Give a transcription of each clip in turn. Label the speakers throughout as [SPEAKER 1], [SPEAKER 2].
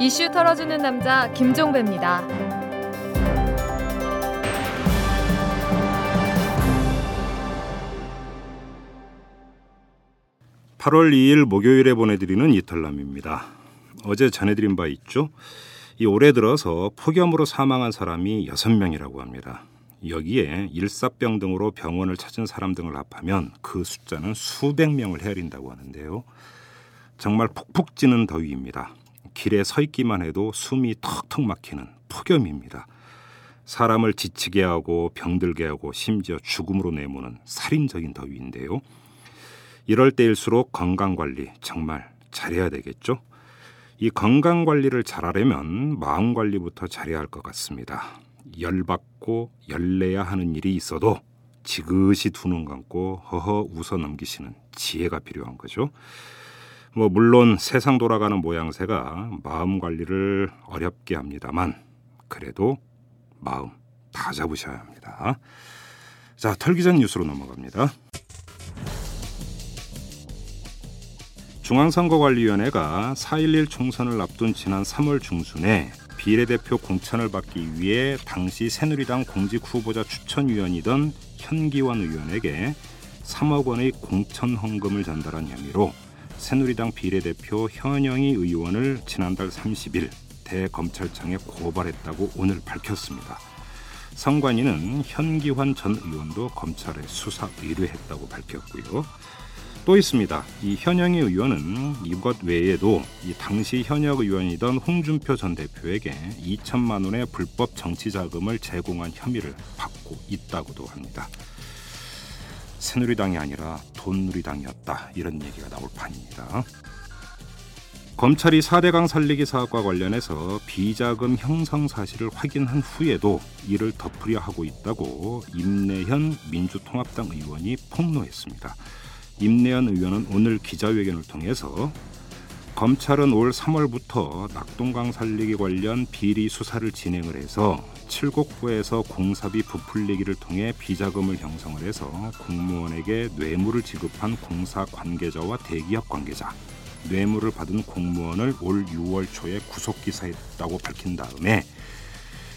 [SPEAKER 1] 이슈 털어주는 남자 김종배입니다.
[SPEAKER 2] 8월 2일 목요일에 보내드리는 이탈남입니다. 어제 전해드린 바 있죠? 이 올해 들어서 폭염으로 사망한 사람이 6명이라고 합니다. 여기에 일사병 등으로 병원을 찾은 사람 등을 합하면 그 숫자는 수백 명을 헤아린다고 하는데요. 정말 푹푹 찌는 더위입니다. 길에 서 있기만 해도 숨이 턱턱 막히는 폭염입니다. 사람을 지치게 하고 병들게 하고 심지어 죽음으로 내모는 살인적인 더위인데요. 이럴 때일수록 건강 관리 정말 잘해야 되겠죠? 이 건강 관리를 잘하려면 마음 관리부터 잘해야 할 것 같습니다. 열받고 열내야 하는 일이 있어도 지그시 두눈 감고 허허 웃어 넘기시는 지혜가 필요한 거죠. 뭐 물론 세상 돌아가는 모양새가 마음 관리를 어렵게 합니다만 그래도 마음 다 잡으셔야 합니다. 자, 털기 전 뉴스로 넘어갑니다. 중앙선거관리위원회가 4.11 총선을 앞둔 지난 3월 중순에 비례대표 공천을 받기 위해 당시 새누리당 공직 후보자 추천위원이던 현기원 의원에게 3억 원의 공천 헌금을 전달한 혐의로 새누리당 비례대표 현영희 의원을 지난달 30일 대검찰청에 고발했다고 오늘 밝혔습니다. 성관위는 현기환 전 의원도 검찰에 수사 의뢰했다고 밝혔고요. 또 있습니다. 이 현영희 의원은 이것 외에도 이 당시 현역 의원이던 홍준표 전 대표에게 2천만 원의 불법 정치 자금을 제공한 혐의를 받고 있다고도 합니다. 새누리당이 아니라 돈누리당이었다 이런 얘기가 나올 판입니다. 검찰이 4대강 살리기 사업과 관련해서 비자금 형성 사실을 확인한 후에도 이를 덮으려 하고 있다고 임내현 민주통합당 의원이 폭로했습니다. 임내현 의원은 오늘 기자회견을 통해서 검찰은 올 3월부터 낙동강 살리기 관련 비리 수사를 진행을 해서 칠곡부에서 공사비 부풀리기를 통해 비자금을 형성을 해서 공무원에게 뇌물을 지급한 공사 관계자와 대기업 관계자, 뇌물을 받은 공무원을 올 6월 초에 구속 기사했다고 밝힌 다음에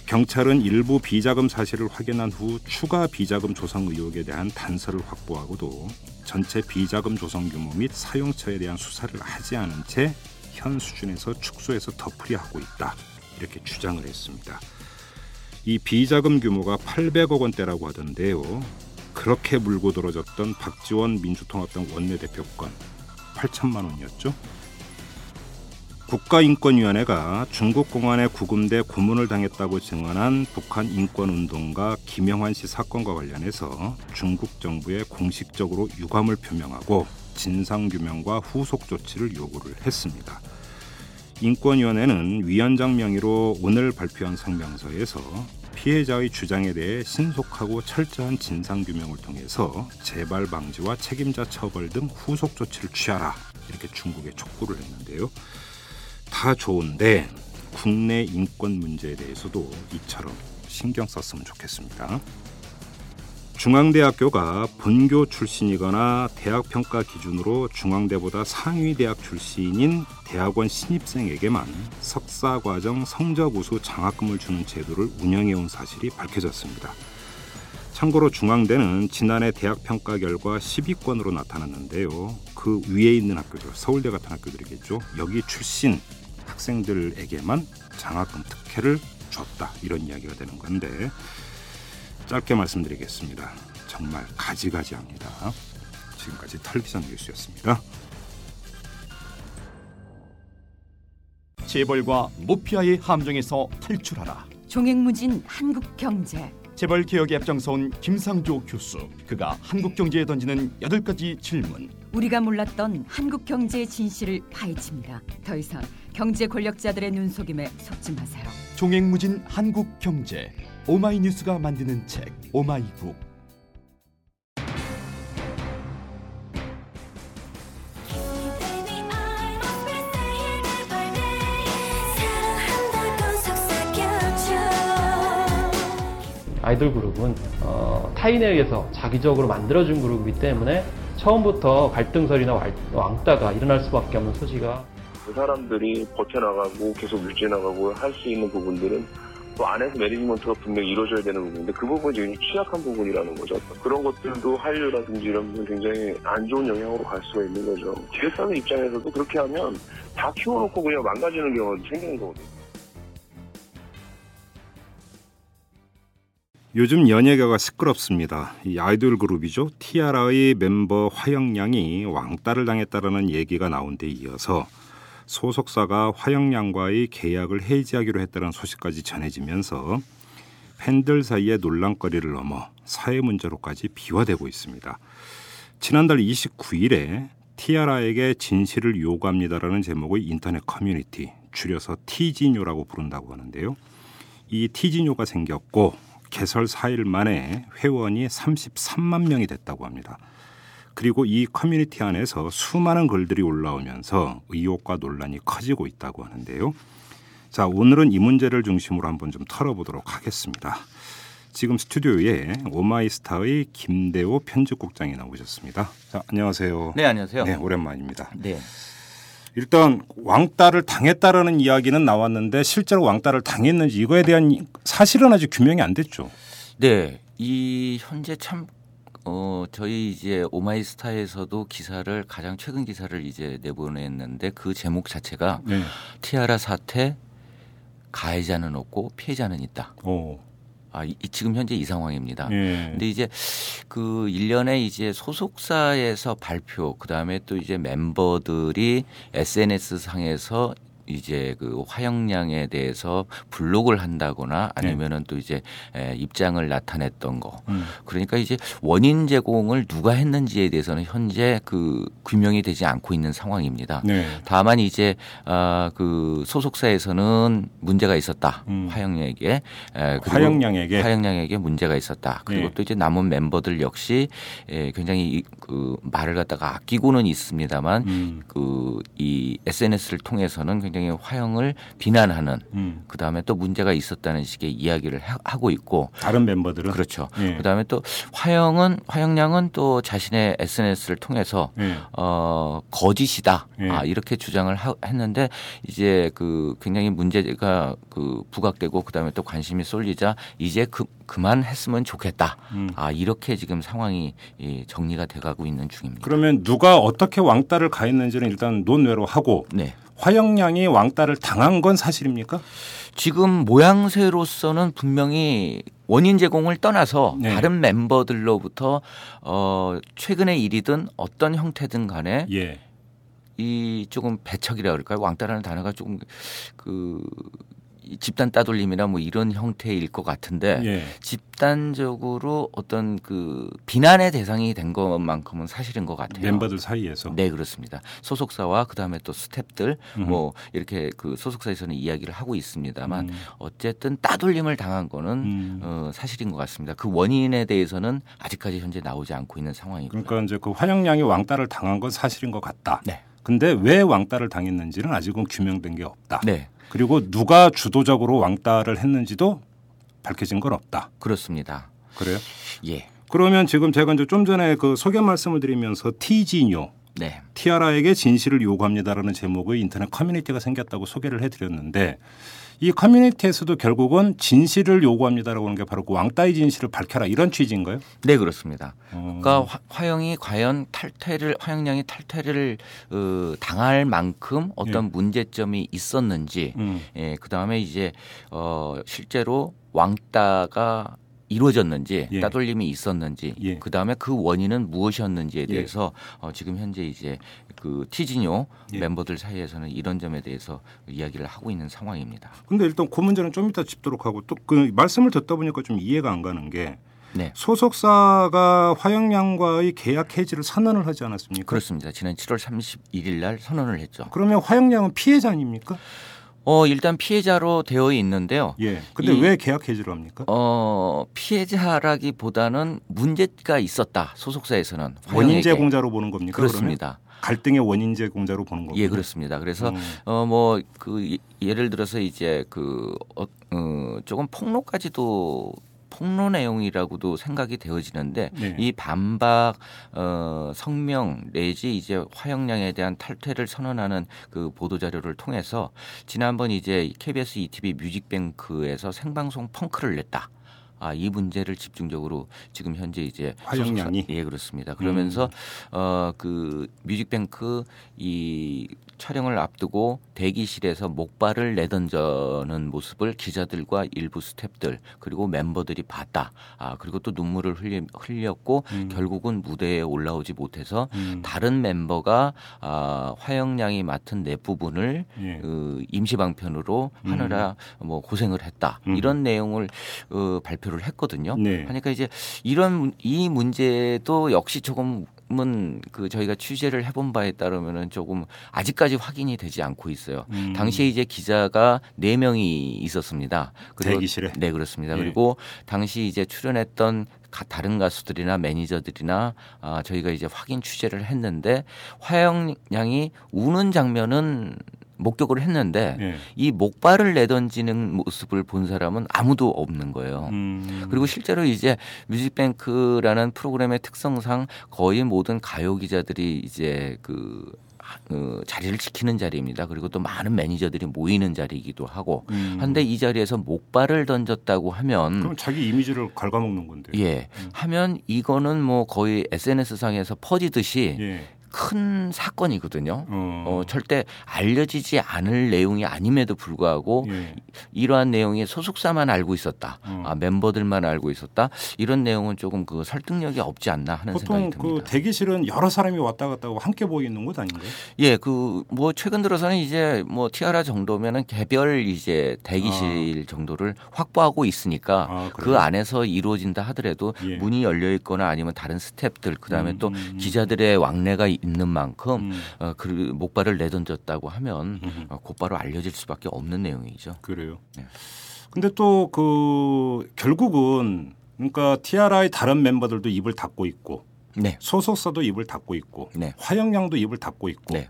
[SPEAKER 2] 경찰은 일부 비자금 사실을 확인한 후 추가 비자금 조성 의혹에 대한 단서를 확보하고도 전체 비자금 조성 규모 및 사용처에 대한 수사를 하지 않은 채 현 수준에서 축소해서 덮으려 하고 있다. 이렇게 주장을 했습니다. 이 비자금 규모가 800억 원대라고 하던데요. 그렇게 물고 들어졌던 박지원 민주통합당 원내대표권 8천만 원이었죠. 국가인권위원회가 중국 공안에 구금돼 고문을 당했다고 증언한 북한 인권운동가 김영환 씨 사건과 관련해서 중국 정부에 공식적으로 유감을 표명하고 진상규명과 후속 조치를 요구를 했습니다. 인권위원회는 위원장 명의로 오늘 발표한 성명서에서 피해자의 주장에 대해 신속하고 철저한 진상규명을 통해서 재발 방지와 책임자 처벌 등 후속 조치를 취하라 이렇게 중국에 촉구를 했는데요. 다 좋은데 국내 인권 문제에 대해서도 이처럼 신경 썼으면 좋겠습니다. 중앙대학교가 본교 출신이거나 대학 평가 기준으로 중앙대보다 상위 대학 출신인 대학원 신입생에게만 석사 과정 성적 우수 장학금을 주는 제도를 운영해 온 사실이 밝혀졌습니다. 참고로 중앙대는 지난해 대학 평가 결과 10위권으로 나타났는데요. 그 위에 있는 학교들, 서울대 같은 학교들이겠죠. 여기 출신 학생들에게만 장학금 특혜를 줬다 이런 이야기가 되는 건데 짧게 말씀드리겠습니다. 정말 가지가지합니다. 지금까지 털기전 뉴스였습니다.
[SPEAKER 3] 재벌과 모피아의 함정에서 탈출하라.
[SPEAKER 4] 종횡무진 한국 경제.
[SPEAKER 3] 재벌 개혁에 앞장서온 김상조 교수. 그가 한국 경제에 던지는 여덟 가지 질문.
[SPEAKER 4] 우리가 몰랐던 한국 경제의 진실을 파헤칩니다. 더 이상 경제 권력자들의 눈속임에 속지 마세요.
[SPEAKER 3] 종횡무진 한국 경제. 오마이뉴스가 만드는 책 오마이북.
[SPEAKER 5] 아이돌 그룹은 어, 타인에 의해서 자기적으로 만들어준 그룹이기 때문에 처음부터 갈등설이나 왕따가 일어날 수밖에 없는 소지가
[SPEAKER 6] 그 사람들이 버텨나가고 계속 유지해나가고 할 수 있는 부분들은 또 안에서 매니지먼트가 분명히 이루어져야 되는 부분인데 그 부분이 지금 취약한 부분이라는 거죠. 그런 것들도 한류라든지 이런 부분 굉장히 안 좋은 영향으로 갈 수가 있는 거죠. 기획사는 입장에서도 그렇게 하면 다 키워놓고 그냥 망가지는 경우도 생기는 거거든요.
[SPEAKER 2] 요즘 연예계가 시끄럽습니다. 이 아이돌 그룹이죠. 티아라의 멤버 화영양이 왕따를 당했다라는 얘기가 나온 데 이어서 소속사가 화영양과의 계약을 해지하기로 했다는 소식까지 전해지면서 팬들 사이의 논란거리를 넘어 사회 문제로까지 비화되고 있습니다. 지난달 29일에 티아라에게 진실을 요구합니다라는 제목의 인터넷 커뮤니티 줄여서 티지뇨라고 부른다고 하는데요. 이 티진요가 생겼고 개설 4일 만에 회원이 33만 명이 됐다고 합니다. 그리고 이 커뮤니티 안에서 수많은 글들이 올라오면서 의혹과 논란이 커지고 있다고 하는데요. 자, 오늘은 이 문제를 중심으로 한번 좀 털어보도록 하겠습니다. 지금 스튜디오에 오마이스타의 김대호 편집국장이 나오셨습니다. 자, 안녕하세요.
[SPEAKER 7] 네, 안녕하세요.
[SPEAKER 2] 네, 오랜만입니다.
[SPEAKER 7] 네.
[SPEAKER 2] 일단 왕따를 당했다라는 이야기는 나왔는데 실제로 왕따를 당했는지 이거에 대한 사실은 아직 규명이 안 됐죠.
[SPEAKER 7] 네. 이 현재 참 어, 저희 이제 오마이스타에서도 기사를 가장 최근 기사를 이제 내보냈는데 그 제목 자체가
[SPEAKER 2] 네.
[SPEAKER 7] 티아라 사태 가해자는 없고 피해자는 있다.
[SPEAKER 2] 오.
[SPEAKER 7] 아, 이, 지금 현재 이 상황입니다.
[SPEAKER 2] 예.
[SPEAKER 7] 근데 이제 그 일련의 이제 소속사에서 발표 그 다음에 또 이제 멤버들이 SNS 상에서 이제 그 화영량에 대해서 블록을 한다거나 아니면은 또 이제 에, 입장을 나타냈던 거.
[SPEAKER 2] 음.
[SPEAKER 7] 그러니까 이제 원인 제공을 누가 했는지에 대해서는 현재 그 규명이 되지 않고 있는 상황입니다.
[SPEAKER 2] 네.
[SPEAKER 7] 다만 이제 아 그 소속사에서는 문제가 있었다.
[SPEAKER 2] 음.
[SPEAKER 7] 화영량에게 에,
[SPEAKER 2] 화영량에게
[SPEAKER 7] 화영량에게 문제가 있었다. 그리고
[SPEAKER 2] 네.
[SPEAKER 7] 또 이제 남은 멤버들 역시 에, 굉장히 이- 그 말을 갖다가 아끼고는 있습니다만
[SPEAKER 2] 음.
[SPEAKER 7] 그이 SNS를 통해서는 굉장히 화영을 비난하는
[SPEAKER 2] 음.
[SPEAKER 7] 그 다음에 또 문제가 있었다는 식의 이야기를 하- 하고 있고
[SPEAKER 2] 다른 멤버들은
[SPEAKER 7] 그렇죠.
[SPEAKER 2] 예.
[SPEAKER 7] 그 다음에 또 화영은 화영량은 또 자신의 SNS를 통해서
[SPEAKER 2] 예.
[SPEAKER 7] 어 거짓이다.
[SPEAKER 2] 예.
[SPEAKER 7] 아 이렇게 주장을 하, 했는데 이제 그 굉장히 문제가 그 부각되고 그다음에 또 관심이 쏠리자 이제 그 그만했으면 좋겠다.
[SPEAKER 2] 음.
[SPEAKER 7] 아 이렇게 지금 상황이 이 정리가 돼가고 있는 중입니다.
[SPEAKER 2] 그러면 누가 어떻게 왕따를 가했는지는 일단 논외로 하고
[SPEAKER 7] 네.
[SPEAKER 2] 화영량이 왕따를 당한 건 사실입니까?
[SPEAKER 7] 지금 모양새로서는 분명히 원인 제공을 떠나서
[SPEAKER 2] 네.
[SPEAKER 7] 다른 멤버들로부터 어 최근의 일이든 어떤 형태든 간에
[SPEAKER 2] 예.
[SPEAKER 7] 이 조금 배척이라 그럴까요? 왕따라는 단어가 조금 그이 집단 따돌림이나 뭐 이런 형태일 것 같은데
[SPEAKER 2] 예.
[SPEAKER 7] 집단적으로 어떤 그 비난의 대상이 된 것만큼은 사실인 것 같아요.
[SPEAKER 2] 멤버들 사이에서.
[SPEAKER 7] 네 그렇습니다. 소속사와 그 다음에 또 스탭들
[SPEAKER 2] 음.
[SPEAKER 7] 뭐 이렇게 그 소속사에서는 이야기를 하고 있습니다만
[SPEAKER 2] 음.
[SPEAKER 7] 어쨌든 따돌림을 당한 거는
[SPEAKER 2] 음.
[SPEAKER 7] 어, 사실인 것 같습니다. 그 원인에 대해서는 아직까지 현재 나오지 않고 있는 상황이고요.
[SPEAKER 2] 그러니까 이제 그 화영량이 왕따를 당한 건 사실인 것 같다.
[SPEAKER 7] 네.
[SPEAKER 2] 근데 왜 왕따를 당했는지는 아직은 규명된 게 없다.
[SPEAKER 7] 네
[SPEAKER 2] 그리고 누가 주도적으로 왕따를 했는지도 밝혀진 건 없다.
[SPEAKER 7] 그렇습니다.
[SPEAKER 2] 그래요?
[SPEAKER 7] 예.
[SPEAKER 2] 그러면 지금 제가 이제 좀 전에 그 소개 말씀을 드리면서 티지뇨
[SPEAKER 7] 네.
[SPEAKER 2] 티아라에게 진실을 요구합니다라는 제목의 인터넷 커뮤니티가 생겼다고 소개를 해드렸는데 이 커뮤니티에서도 결국은 진실을 요구합니다라고 하는 게 바로 그 왕따의 진실을 밝혀라 이런 취지인가요?
[SPEAKER 7] 네 그렇습니다.
[SPEAKER 2] 어,
[SPEAKER 7] 그러니까 화, 화영이 과연 탈퇴를 화영량이 탈퇴를 어, 당할 만큼 어떤
[SPEAKER 2] 예.
[SPEAKER 7] 문제점이 있었는지,
[SPEAKER 2] 음,
[SPEAKER 7] 예, 그 다음에 이제 어, 실제로 왕따가 이루어졌는지
[SPEAKER 2] 예.
[SPEAKER 7] 따돌림이 있었는지
[SPEAKER 2] 예.
[SPEAKER 7] 그 다음에 그 원인은 무엇이었는지에
[SPEAKER 2] 예.
[SPEAKER 7] 대해서 어, 지금 현재 이제 그 티지뇨
[SPEAKER 2] 예.
[SPEAKER 7] 멤버들 사이에서는 이런 점에 대해서 이야기를 하고 있는 상황입니다.
[SPEAKER 2] 근데 일단 그 문제는 좀 이따 짚도록 하고 또 그 말씀을 듣다 보니까 좀 이해가 안 가는 게
[SPEAKER 7] 네.
[SPEAKER 2] 소속사가 화영량과의 계약 해지를 선언을 하지 않았습니까?
[SPEAKER 7] 그렇습니다. 지난 7월 31일 날 선언을 했죠.
[SPEAKER 2] 그러면 화영량은 피해자 아닙니까?
[SPEAKER 7] 어, 일단 피해자로 되어 있는데요.
[SPEAKER 2] 예. 근데
[SPEAKER 7] 이-
[SPEAKER 2] 왜 계약 해지를 합니까?
[SPEAKER 7] 어, 피해자라기보다는 문제가 있었다. 소속사에서는
[SPEAKER 2] 원인
[SPEAKER 7] 화영에게.
[SPEAKER 2] 제공자로 보는 겁니까?
[SPEAKER 7] 그렇습니다.
[SPEAKER 2] 그러면? 갈등의 원인 제 공자로 보는 겁니까?
[SPEAKER 7] 예, 그렇습니다. 그래서
[SPEAKER 2] 음.
[SPEAKER 7] 어뭐 그 예를 들어서 이제 그 어, 어 조금 폭로까지도 폭로 내용이라고도 생각이 되어지는데
[SPEAKER 2] 네.
[SPEAKER 7] 이 반박 어, 성명 내지 이제 화영량에 대한 탈퇴를 선언하는 그 보도 자료를 통해서 지난번 이제 KBS ETV 뮤직뱅크에서 생방송 펑크를 냈다. 아, 이 문제를 집중적으로 지금 현재 이제
[SPEAKER 2] 화영량이?
[SPEAKER 7] 소속사- 예, 그렇습니다. 그러면서 어, 그 뮤직뱅크 이 촬영을 앞두고 대기실에서 목발을 내던져는 모습을 기자들과 일부 스탭들 그리고 멤버들이 봤다. 아, 그리고 또 눈물을 흘리, 흘렸고 결국은 무대에 올라오지 못해서
[SPEAKER 2] 음.
[SPEAKER 7] 다른 멤버가 아, 화영량이 맡은 내 부분을
[SPEAKER 2] 예.
[SPEAKER 7] 그 임시 방편으로 하느라 뭐 고생을 했다
[SPEAKER 2] 음.
[SPEAKER 7] 이런 내용을 어, 발표 를 했거든요.
[SPEAKER 2] 네.
[SPEAKER 7] 하니까 이제 이런 문- 이 문제도 역시 조금 은 그 저희가 취재를 해본 바에 따르면은 조금 아직까지 확인이 되지 않고 있어요.
[SPEAKER 2] 음.
[SPEAKER 7] 당시에 이제 기자가 네 명이 있었습니다.
[SPEAKER 2] 대기실에?
[SPEAKER 7] 네 그렇습니다.
[SPEAKER 2] 예.
[SPEAKER 7] 그리고 당시 이제 출연했던 가- 다른 가수들이나 매니저들이나 아, 저희가 이제 확인 취재를 했는데 화영 양이 우는 장면은 목격을 했는데
[SPEAKER 2] 예.
[SPEAKER 7] 이 목발을 내던지는 모습을 본 사람은 아무도 없는 거예요.
[SPEAKER 2] 음.
[SPEAKER 7] 그리고 실제로 이제 뮤직뱅크라는 프로그램의 특성상 거의 모든 가요 기자들이 이제 그 어, 자리를 지키는 자리입니다. 그리고 또 많은 매니저들이 모이는 자리이기도 하고
[SPEAKER 2] 음.
[SPEAKER 7] 한데 이 자리에서 목발을 던졌다고 하면
[SPEAKER 2] 그럼 자기 이미지를 갉아먹는 건데.
[SPEAKER 7] 예 하면 이거는 뭐 거의 SNS 상에서 퍼지듯이
[SPEAKER 2] 예.
[SPEAKER 7] 큰 사건이거든요.
[SPEAKER 2] 어.
[SPEAKER 7] 어, 절대 알려지지 않을 내용이 아님에도 불구하고
[SPEAKER 2] 예.
[SPEAKER 7] 이러한 내용이 소속사만 알고 있었다.
[SPEAKER 2] 어.
[SPEAKER 7] 아, 멤버들만 알고 있었다. 이런 내용은 조금 그 설득력이 없지 않나 하는
[SPEAKER 2] 보통
[SPEAKER 7] 생각이
[SPEAKER 2] 그
[SPEAKER 7] 듭니다.
[SPEAKER 2] 대기실은 여러 사람이 왔다 갔다 하고 함께 보이는 곳 아닌가요?
[SPEAKER 7] 예, 그 뭐 최근 들어서는 이제 뭐 티아라 정도면은 개별 이제 대기실 정도를 확보하고 있으니까
[SPEAKER 2] 아,
[SPEAKER 7] 그? 안에서 이루어진다 하더라도
[SPEAKER 2] 예.
[SPEAKER 7] 문이 열려 있거나 아니면 다른 스탭들 그다음에
[SPEAKER 2] 음,
[SPEAKER 7] 또
[SPEAKER 2] 음.
[SPEAKER 7] 기자들의 왕래가 있는 만큼
[SPEAKER 2] 음.
[SPEAKER 7] 어, 그 목발을 내던졌다고 하면
[SPEAKER 2] 음.
[SPEAKER 7] 어, 곧바로 알려질 수밖에 없는 내용이죠.
[SPEAKER 2] 그래요.
[SPEAKER 7] 네.
[SPEAKER 2] 근데 또 그 결국은 그러니까 티아라의 다른 멤버들도 입을 닫고 있고
[SPEAKER 7] 네.
[SPEAKER 2] 소속사도 입을 닫고 있고
[SPEAKER 7] 네.
[SPEAKER 2] 화영양도 입을 닫고 있고
[SPEAKER 7] 네.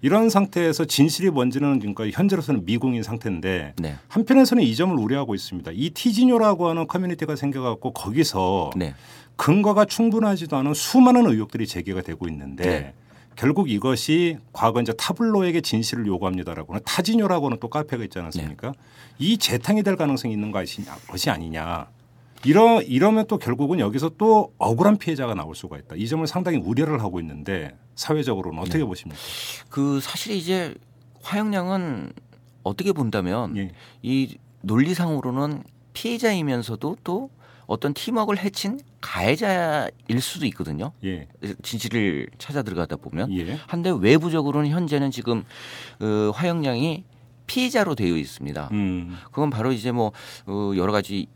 [SPEAKER 2] 이런 상태에서 진실이 뭔지는 그러니까 현재로서는 미궁인 상태인데
[SPEAKER 7] 네.
[SPEAKER 2] 한편에서는 이 점을 우려하고 있습니다. 이 티지뇨라고 하는 커뮤니티가 생겨갖고 거기서
[SPEAKER 7] 네.
[SPEAKER 2] 근거가 충분하지도 않은 수많은 의혹들이 제기가 되고 있는데
[SPEAKER 7] 네.
[SPEAKER 2] 결국 이것이 과거 이제 타블로에게 진실을 요구합니다라고 하는 타지뇨라고 하는 또 카페가 있지 않았습니까?
[SPEAKER 7] 네.
[SPEAKER 2] 이 재탕이 될 가능성이 있는 것이, 것이 아니냐. 이러, 이러면 또 결국은 여기서 또 억울한 피해자가 나올 수가 있다. 이 점을 상당히 우려를 하고 있는데 사회적으로는 어떻게
[SPEAKER 7] 네.
[SPEAKER 2] 보십니까?
[SPEAKER 7] 그 사실 이제 화영량은 어떻게 본다면
[SPEAKER 2] 예.
[SPEAKER 7] 이 논리상으로는 피해자이면서도 또 어떤 팀워크를 해친 가해자일 수도 있거든요.
[SPEAKER 2] 예.
[SPEAKER 7] 진실을 찾아 들어가다 보면.
[SPEAKER 2] 예.
[SPEAKER 7] 한데 외부적으로는 현재는 지금 어, 화영량이 피해자로 되어 있습니다.
[SPEAKER 2] 음.
[SPEAKER 7] 그건 바로 이제 뭐 어, 여러 가지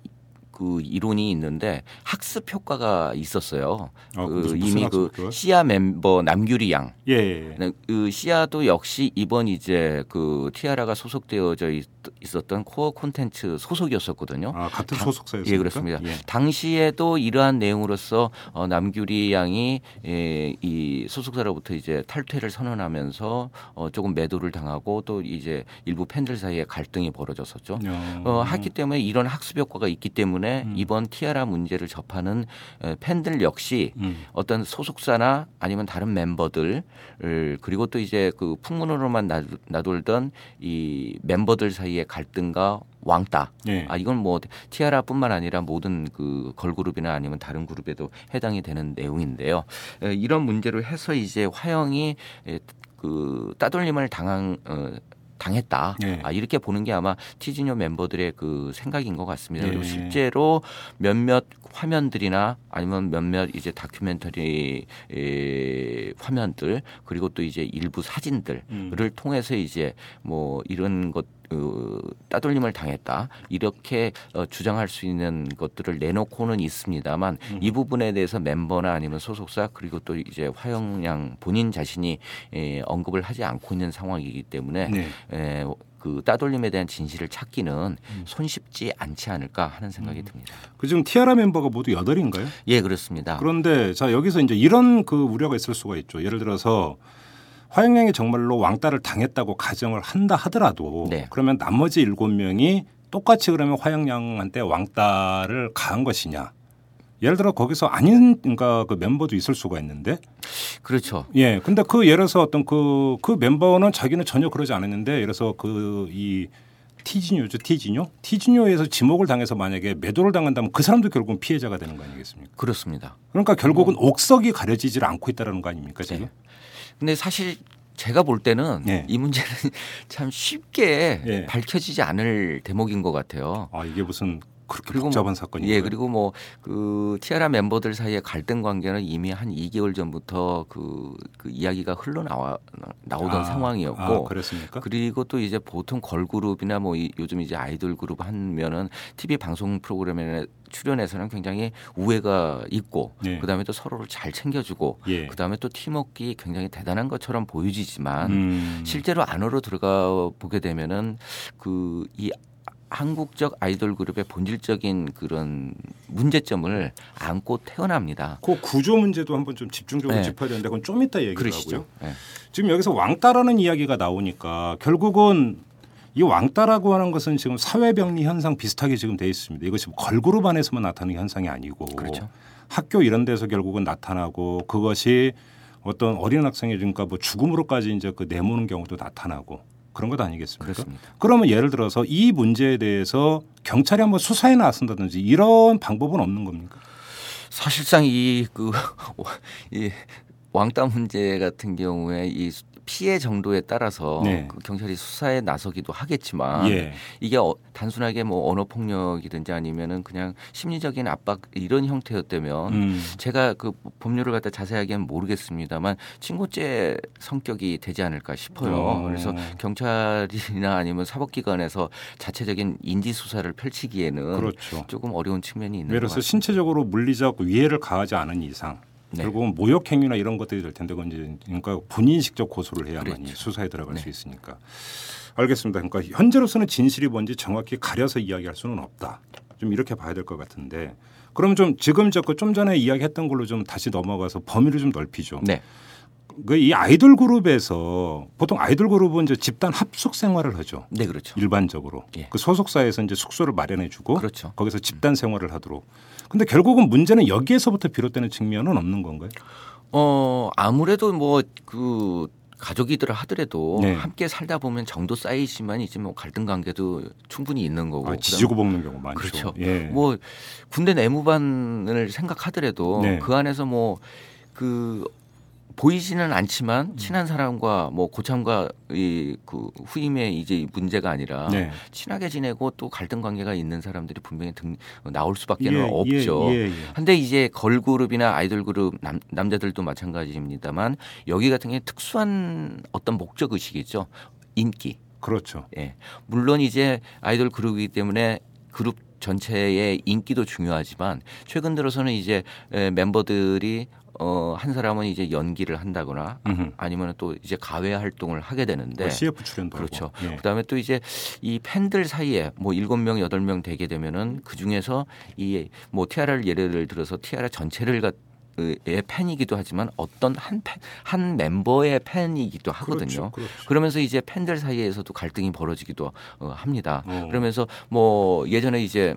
[SPEAKER 7] 그 이론이 있는데 학습 효과가 있었어요.
[SPEAKER 2] 아,
[SPEAKER 7] 그 이미 그? 시아 멤버 남규리 양
[SPEAKER 2] 예, 예.
[SPEAKER 7] 네, 그 시아도 역시 이번 이제 그 티아라가 소속되어져 있, 었던 코어 콘텐츠 소속이었었거든요.
[SPEAKER 2] 아, 같은
[SPEAKER 7] 다-
[SPEAKER 2] 소속사였습니까?
[SPEAKER 7] 예, 그렇습니다.
[SPEAKER 2] 예.
[SPEAKER 7] 당시에도 이러한 내용으로서 어, 남규리 양이 예, 이 소속사로부터 이제 탈퇴를 선언하면서 어, 조금 매도를 당하고 또 이제 일부 팬들 사이에 갈등이 벌어졌었죠.
[SPEAKER 2] 어,
[SPEAKER 7] 어, 했기 때문에 이런 학습 효과가 있기 때문에
[SPEAKER 2] 음.
[SPEAKER 7] 이번 티아라 문제를 접하는 에, 팬들 역시
[SPEAKER 2] 음.
[SPEAKER 7] 어떤 소속사나 아니면 다른 멤버들 그리고 또 이제 그 풍문으로만 나- 나돌던 이 멤버들 사이의 갈등과 왕따
[SPEAKER 2] 예.
[SPEAKER 7] 아 이건 뭐 티아라뿐만 아니라 모든 그 걸그룹이나 아니면 다른 그룹에도 해당이 되는 내용인데요. 에, 이런 문제로 해서 이제 화영이 에, 그 따돌림을 당한 어, 당했다.
[SPEAKER 2] 예.
[SPEAKER 7] 아, 이렇게 보는 게 아마 티지뇨 멤버들의 그 생각인 것 같습니다. 그리고
[SPEAKER 2] 예.
[SPEAKER 7] 실제로 몇몇 화면들이나 아니면 몇몇 이제 다큐멘터리 에, 화면들 그리고 또 이제 일부 사진들을
[SPEAKER 2] 음.
[SPEAKER 7] 통해서 이제 뭐 이런 것 어, 따돌림을 당했다 이렇게 어, 주장할 수 있는 것들을 내놓고는 있습니다만
[SPEAKER 2] 음.
[SPEAKER 7] 이 부분에 대해서 멤버나 아니면 소속사 그리고 또 이제 화영양 본인 자신이 에, 언급을 하지 않고 있는 상황이기 때문에
[SPEAKER 2] 네.
[SPEAKER 7] 에, 그 따돌림에 대한 진실을 찾기는
[SPEAKER 2] 음.
[SPEAKER 7] 손쉽지 않지 않을까 하는 생각이 듭니다.
[SPEAKER 2] 그 지금 티아라 멤버가 모두 여덟인가요?
[SPEAKER 7] 예, 그렇습니다.
[SPEAKER 2] 그런데 자 여기서 이제 이런 그 우려가 있을 수가 있죠. 예를 들어서 화영양이 정말로 왕따를 당했다고 가정을 한다 하더라도
[SPEAKER 7] 네.
[SPEAKER 2] 그러면 나머지 일곱 명이 똑같이 그러면 화영양한테 왕따를 가한 것이냐? 예를 들어 거기서 아닌 그러니까 그 멤버도 있을 수가 있는데
[SPEAKER 7] 그렇죠.
[SPEAKER 2] 예. 근데 그 예를 들어서 어떤 그, 그 멤버는 자기는 전혀 그러지 않았는데 예를 들어서 그 이 티지뇨죠. 티지뇨? 티지뇨에서 지목을 당해서 만약에 매도를 당한다면 그 사람도 결국은 피해자가 되는 거 아니겠습니까?
[SPEAKER 7] 그렇습니다.
[SPEAKER 2] 그러니까 결국은 옥석이 가려지질 않고 있다는 거 아닙니까 지금?
[SPEAKER 7] 네. 근데 사실 제가 볼 때는
[SPEAKER 2] 예.
[SPEAKER 7] 이 문제는 참 쉽게
[SPEAKER 2] 예.
[SPEAKER 7] 밝혀지지 않을 대목인 것 같아요.
[SPEAKER 2] 아 이게 무슨 그렇게 복잡한
[SPEAKER 7] 뭐-
[SPEAKER 2] 사건이에요?
[SPEAKER 7] 예, 그리고 뭐 그 티아라 멤버들 사이의 갈등 관계는 이미 한 2개월 전부터 그, 그 이야기가 흘러나와 나오던
[SPEAKER 2] 아,
[SPEAKER 7] 상황이었고
[SPEAKER 2] 아, 그랬습니까?
[SPEAKER 7] 그리고 또 이제 보통 걸그룹이나 뭐 이- 요즘 이제 아이돌 그룹 하면은 TV 방송 프로그램에 출연해서는 굉장히 우애가 있고
[SPEAKER 2] 예.
[SPEAKER 7] 그다음에 또 서로를 잘 챙겨주고
[SPEAKER 2] 예.
[SPEAKER 7] 그다음에 또 팀워크가 굉장히 대단한 것처럼 보여지지만
[SPEAKER 2] 음.
[SPEAKER 7] 실제로 안으로 들어가 보게 되면은 그 이 한국적 아이돌 그룹의 본질적인 그런 문제점을 안고 태어납니다.
[SPEAKER 2] 그 구조 문제도 한번 좀 집중적으로
[SPEAKER 7] 네.
[SPEAKER 2] 짚어야 되는데 그건 좀 이따 얘기를
[SPEAKER 7] 그러시죠.
[SPEAKER 2] 하고요.
[SPEAKER 7] 예.
[SPEAKER 2] 지금 여기서 왕따라는 이야기가 나오니까 결국은 이 왕따라고 하는 것은 지금 사회병리 현상 비슷하게 지금 돼 있습니다. 이것이 걸그룹 안에서만 나타나는 현상이 아니고
[SPEAKER 7] 그렇죠.
[SPEAKER 2] 학교 이런 데서 결국은 나타나고 그것이 어떤 어린 학생이 그러니까 뭐 죽음으로까지 이제 그 내모는 경우도 나타나고 그런 것 아니겠습니까?
[SPEAKER 7] 그렇습니다.
[SPEAKER 2] 그러면 예를 들어서 이 문제에 대해서 경찰이 한번 수사에 나선다든지 이런 방법은 없는 겁니까?
[SPEAKER 7] 사실상 이그 이 왕따 문제 같은 경우에 이 피해 정도에 따라서
[SPEAKER 2] 네.
[SPEAKER 7] 그 경찰이 수사에 나서기도 하겠지만
[SPEAKER 2] 예.
[SPEAKER 7] 이게 어, 단순하게 뭐 언어 폭력이든지 아니면은 그냥 심리적인 압박 이런 형태였다면
[SPEAKER 2] 음.
[SPEAKER 7] 제가 그 법률을 갖다 자세하게는 모르겠습니다만 친고죄 성격이 되지 않을까 싶어요.
[SPEAKER 2] 어.
[SPEAKER 7] 그래서 경찰이나 아니면 사법기관에서 자체적인 인지 수사를 펼치기에는
[SPEAKER 2] 그렇죠.
[SPEAKER 7] 조금 어려운 측면이 있는
[SPEAKER 2] 예를
[SPEAKER 7] 것
[SPEAKER 2] 들어서. 신체적으로 물리적 위해를 가하지 않은 이상
[SPEAKER 7] 네.
[SPEAKER 2] 결국은 모욕 행위나 이런 것들이 될 텐데 그건 이제 그러니까 직접 고소를 해야만이
[SPEAKER 7] 그렇죠.
[SPEAKER 2] 수사에 들어갈
[SPEAKER 7] 네.
[SPEAKER 2] 수 있으니까 알겠습니다. 그러니까 현재로서는 진실이 뭔지 정확히 가려서 이야기할 수는 없다. 좀 이렇게 봐야 될 것 같은데 그럼 좀 지금 저그좀 전에 이야기했던 걸로 좀 다시 넘어가서 범위를 좀 넓히죠.
[SPEAKER 7] 네.
[SPEAKER 2] 그이 아이돌 그룹에서 보통 아이돌 그룹은 이제 집단 합숙 생활을 하죠.
[SPEAKER 7] 네, 그렇죠.
[SPEAKER 2] 일반적으로
[SPEAKER 7] 예.
[SPEAKER 2] 그 소속사에서 이제 숙소를 마련해주고
[SPEAKER 7] 그렇죠.
[SPEAKER 2] 거기서 집단 생활을 하도록. 근데 결국은 문제는 여기에서부터 비롯되는 측면은 없는 건가요?
[SPEAKER 7] 어, 아무래도 뭐그 가족이더라 하더라도
[SPEAKER 2] 네.
[SPEAKER 7] 함께 살다 보면 정도 쌓이지만 이제 뭐 갈등 관계도 충분히 있는 거고.
[SPEAKER 2] 아, 지지고 볶는 경우 많죠.
[SPEAKER 7] 그렇죠.
[SPEAKER 2] 예.
[SPEAKER 7] 뭐 군대 내무반을 생각하더라도
[SPEAKER 2] 네.
[SPEAKER 7] 그 안에서 뭐 그 보이지는
[SPEAKER 2] 음.
[SPEAKER 7] 않지만 친한 사람과 뭐 고참과 이 그 후임의 이제 문제가 아니라
[SPEAKER 2] 네.
[SPEAKER 7] 친하게 지내고 또 갈등 관계가 있는 사람들이 분명히 등, 나올 수밖에
[SPEAKER 2] 예,
[SPEAKER 7] 는 없죠.
[SPEAKER 2] 예, 예, 예.
[SPEAKER 7] 근데 이제 걸그룹이나 아이돌 그룹 남, 남자들도 마찬가지입니다만 여기 같은 경우에 특수한 어떤 목적 의식이죠. 인기.
[SPEAKER 2] 그렇죠.
[SPEAKER 7] 예. 물론 이제 아이돌 그룹이기 때문에 그룹 전체의 인기도 중요하지만 최근 들어서는 이제 에, 멤버들이 어, 한 사람은 이제 연기를 한다거나
[SPEAKER 2] 음흠.
[SPEAKER 7] 아니면 또 이제 가외 활동을 하게 되는데
[SPEAKER 2] 뭐 CF 출연도
[SPEAKER 7] 그렇죠.
[SPEAKER 2] 예.
[SPEAKER 7] 그다음에 또 이제 이 팬들 사이에 뭐 일곱 명 여덟 명 되게 되면은 그 중에서 이 뭐 티아라를 예를 들어서 티아라 전체를 갖 의 팬이기도 하지만 어떤 한, 팬, 한 멤버의 팬이기도 하거든요.
[SPEAKER 2] 그렇죠. 그렇죠.
[SPEAKER 7] 그러면서 이제 팬들 사이에서도 갈등이 벌어지기도 어, 합니다.
[SPEAKER 2] 어.
[SPEAKER 7] 그러면서 뭐 예전에 이제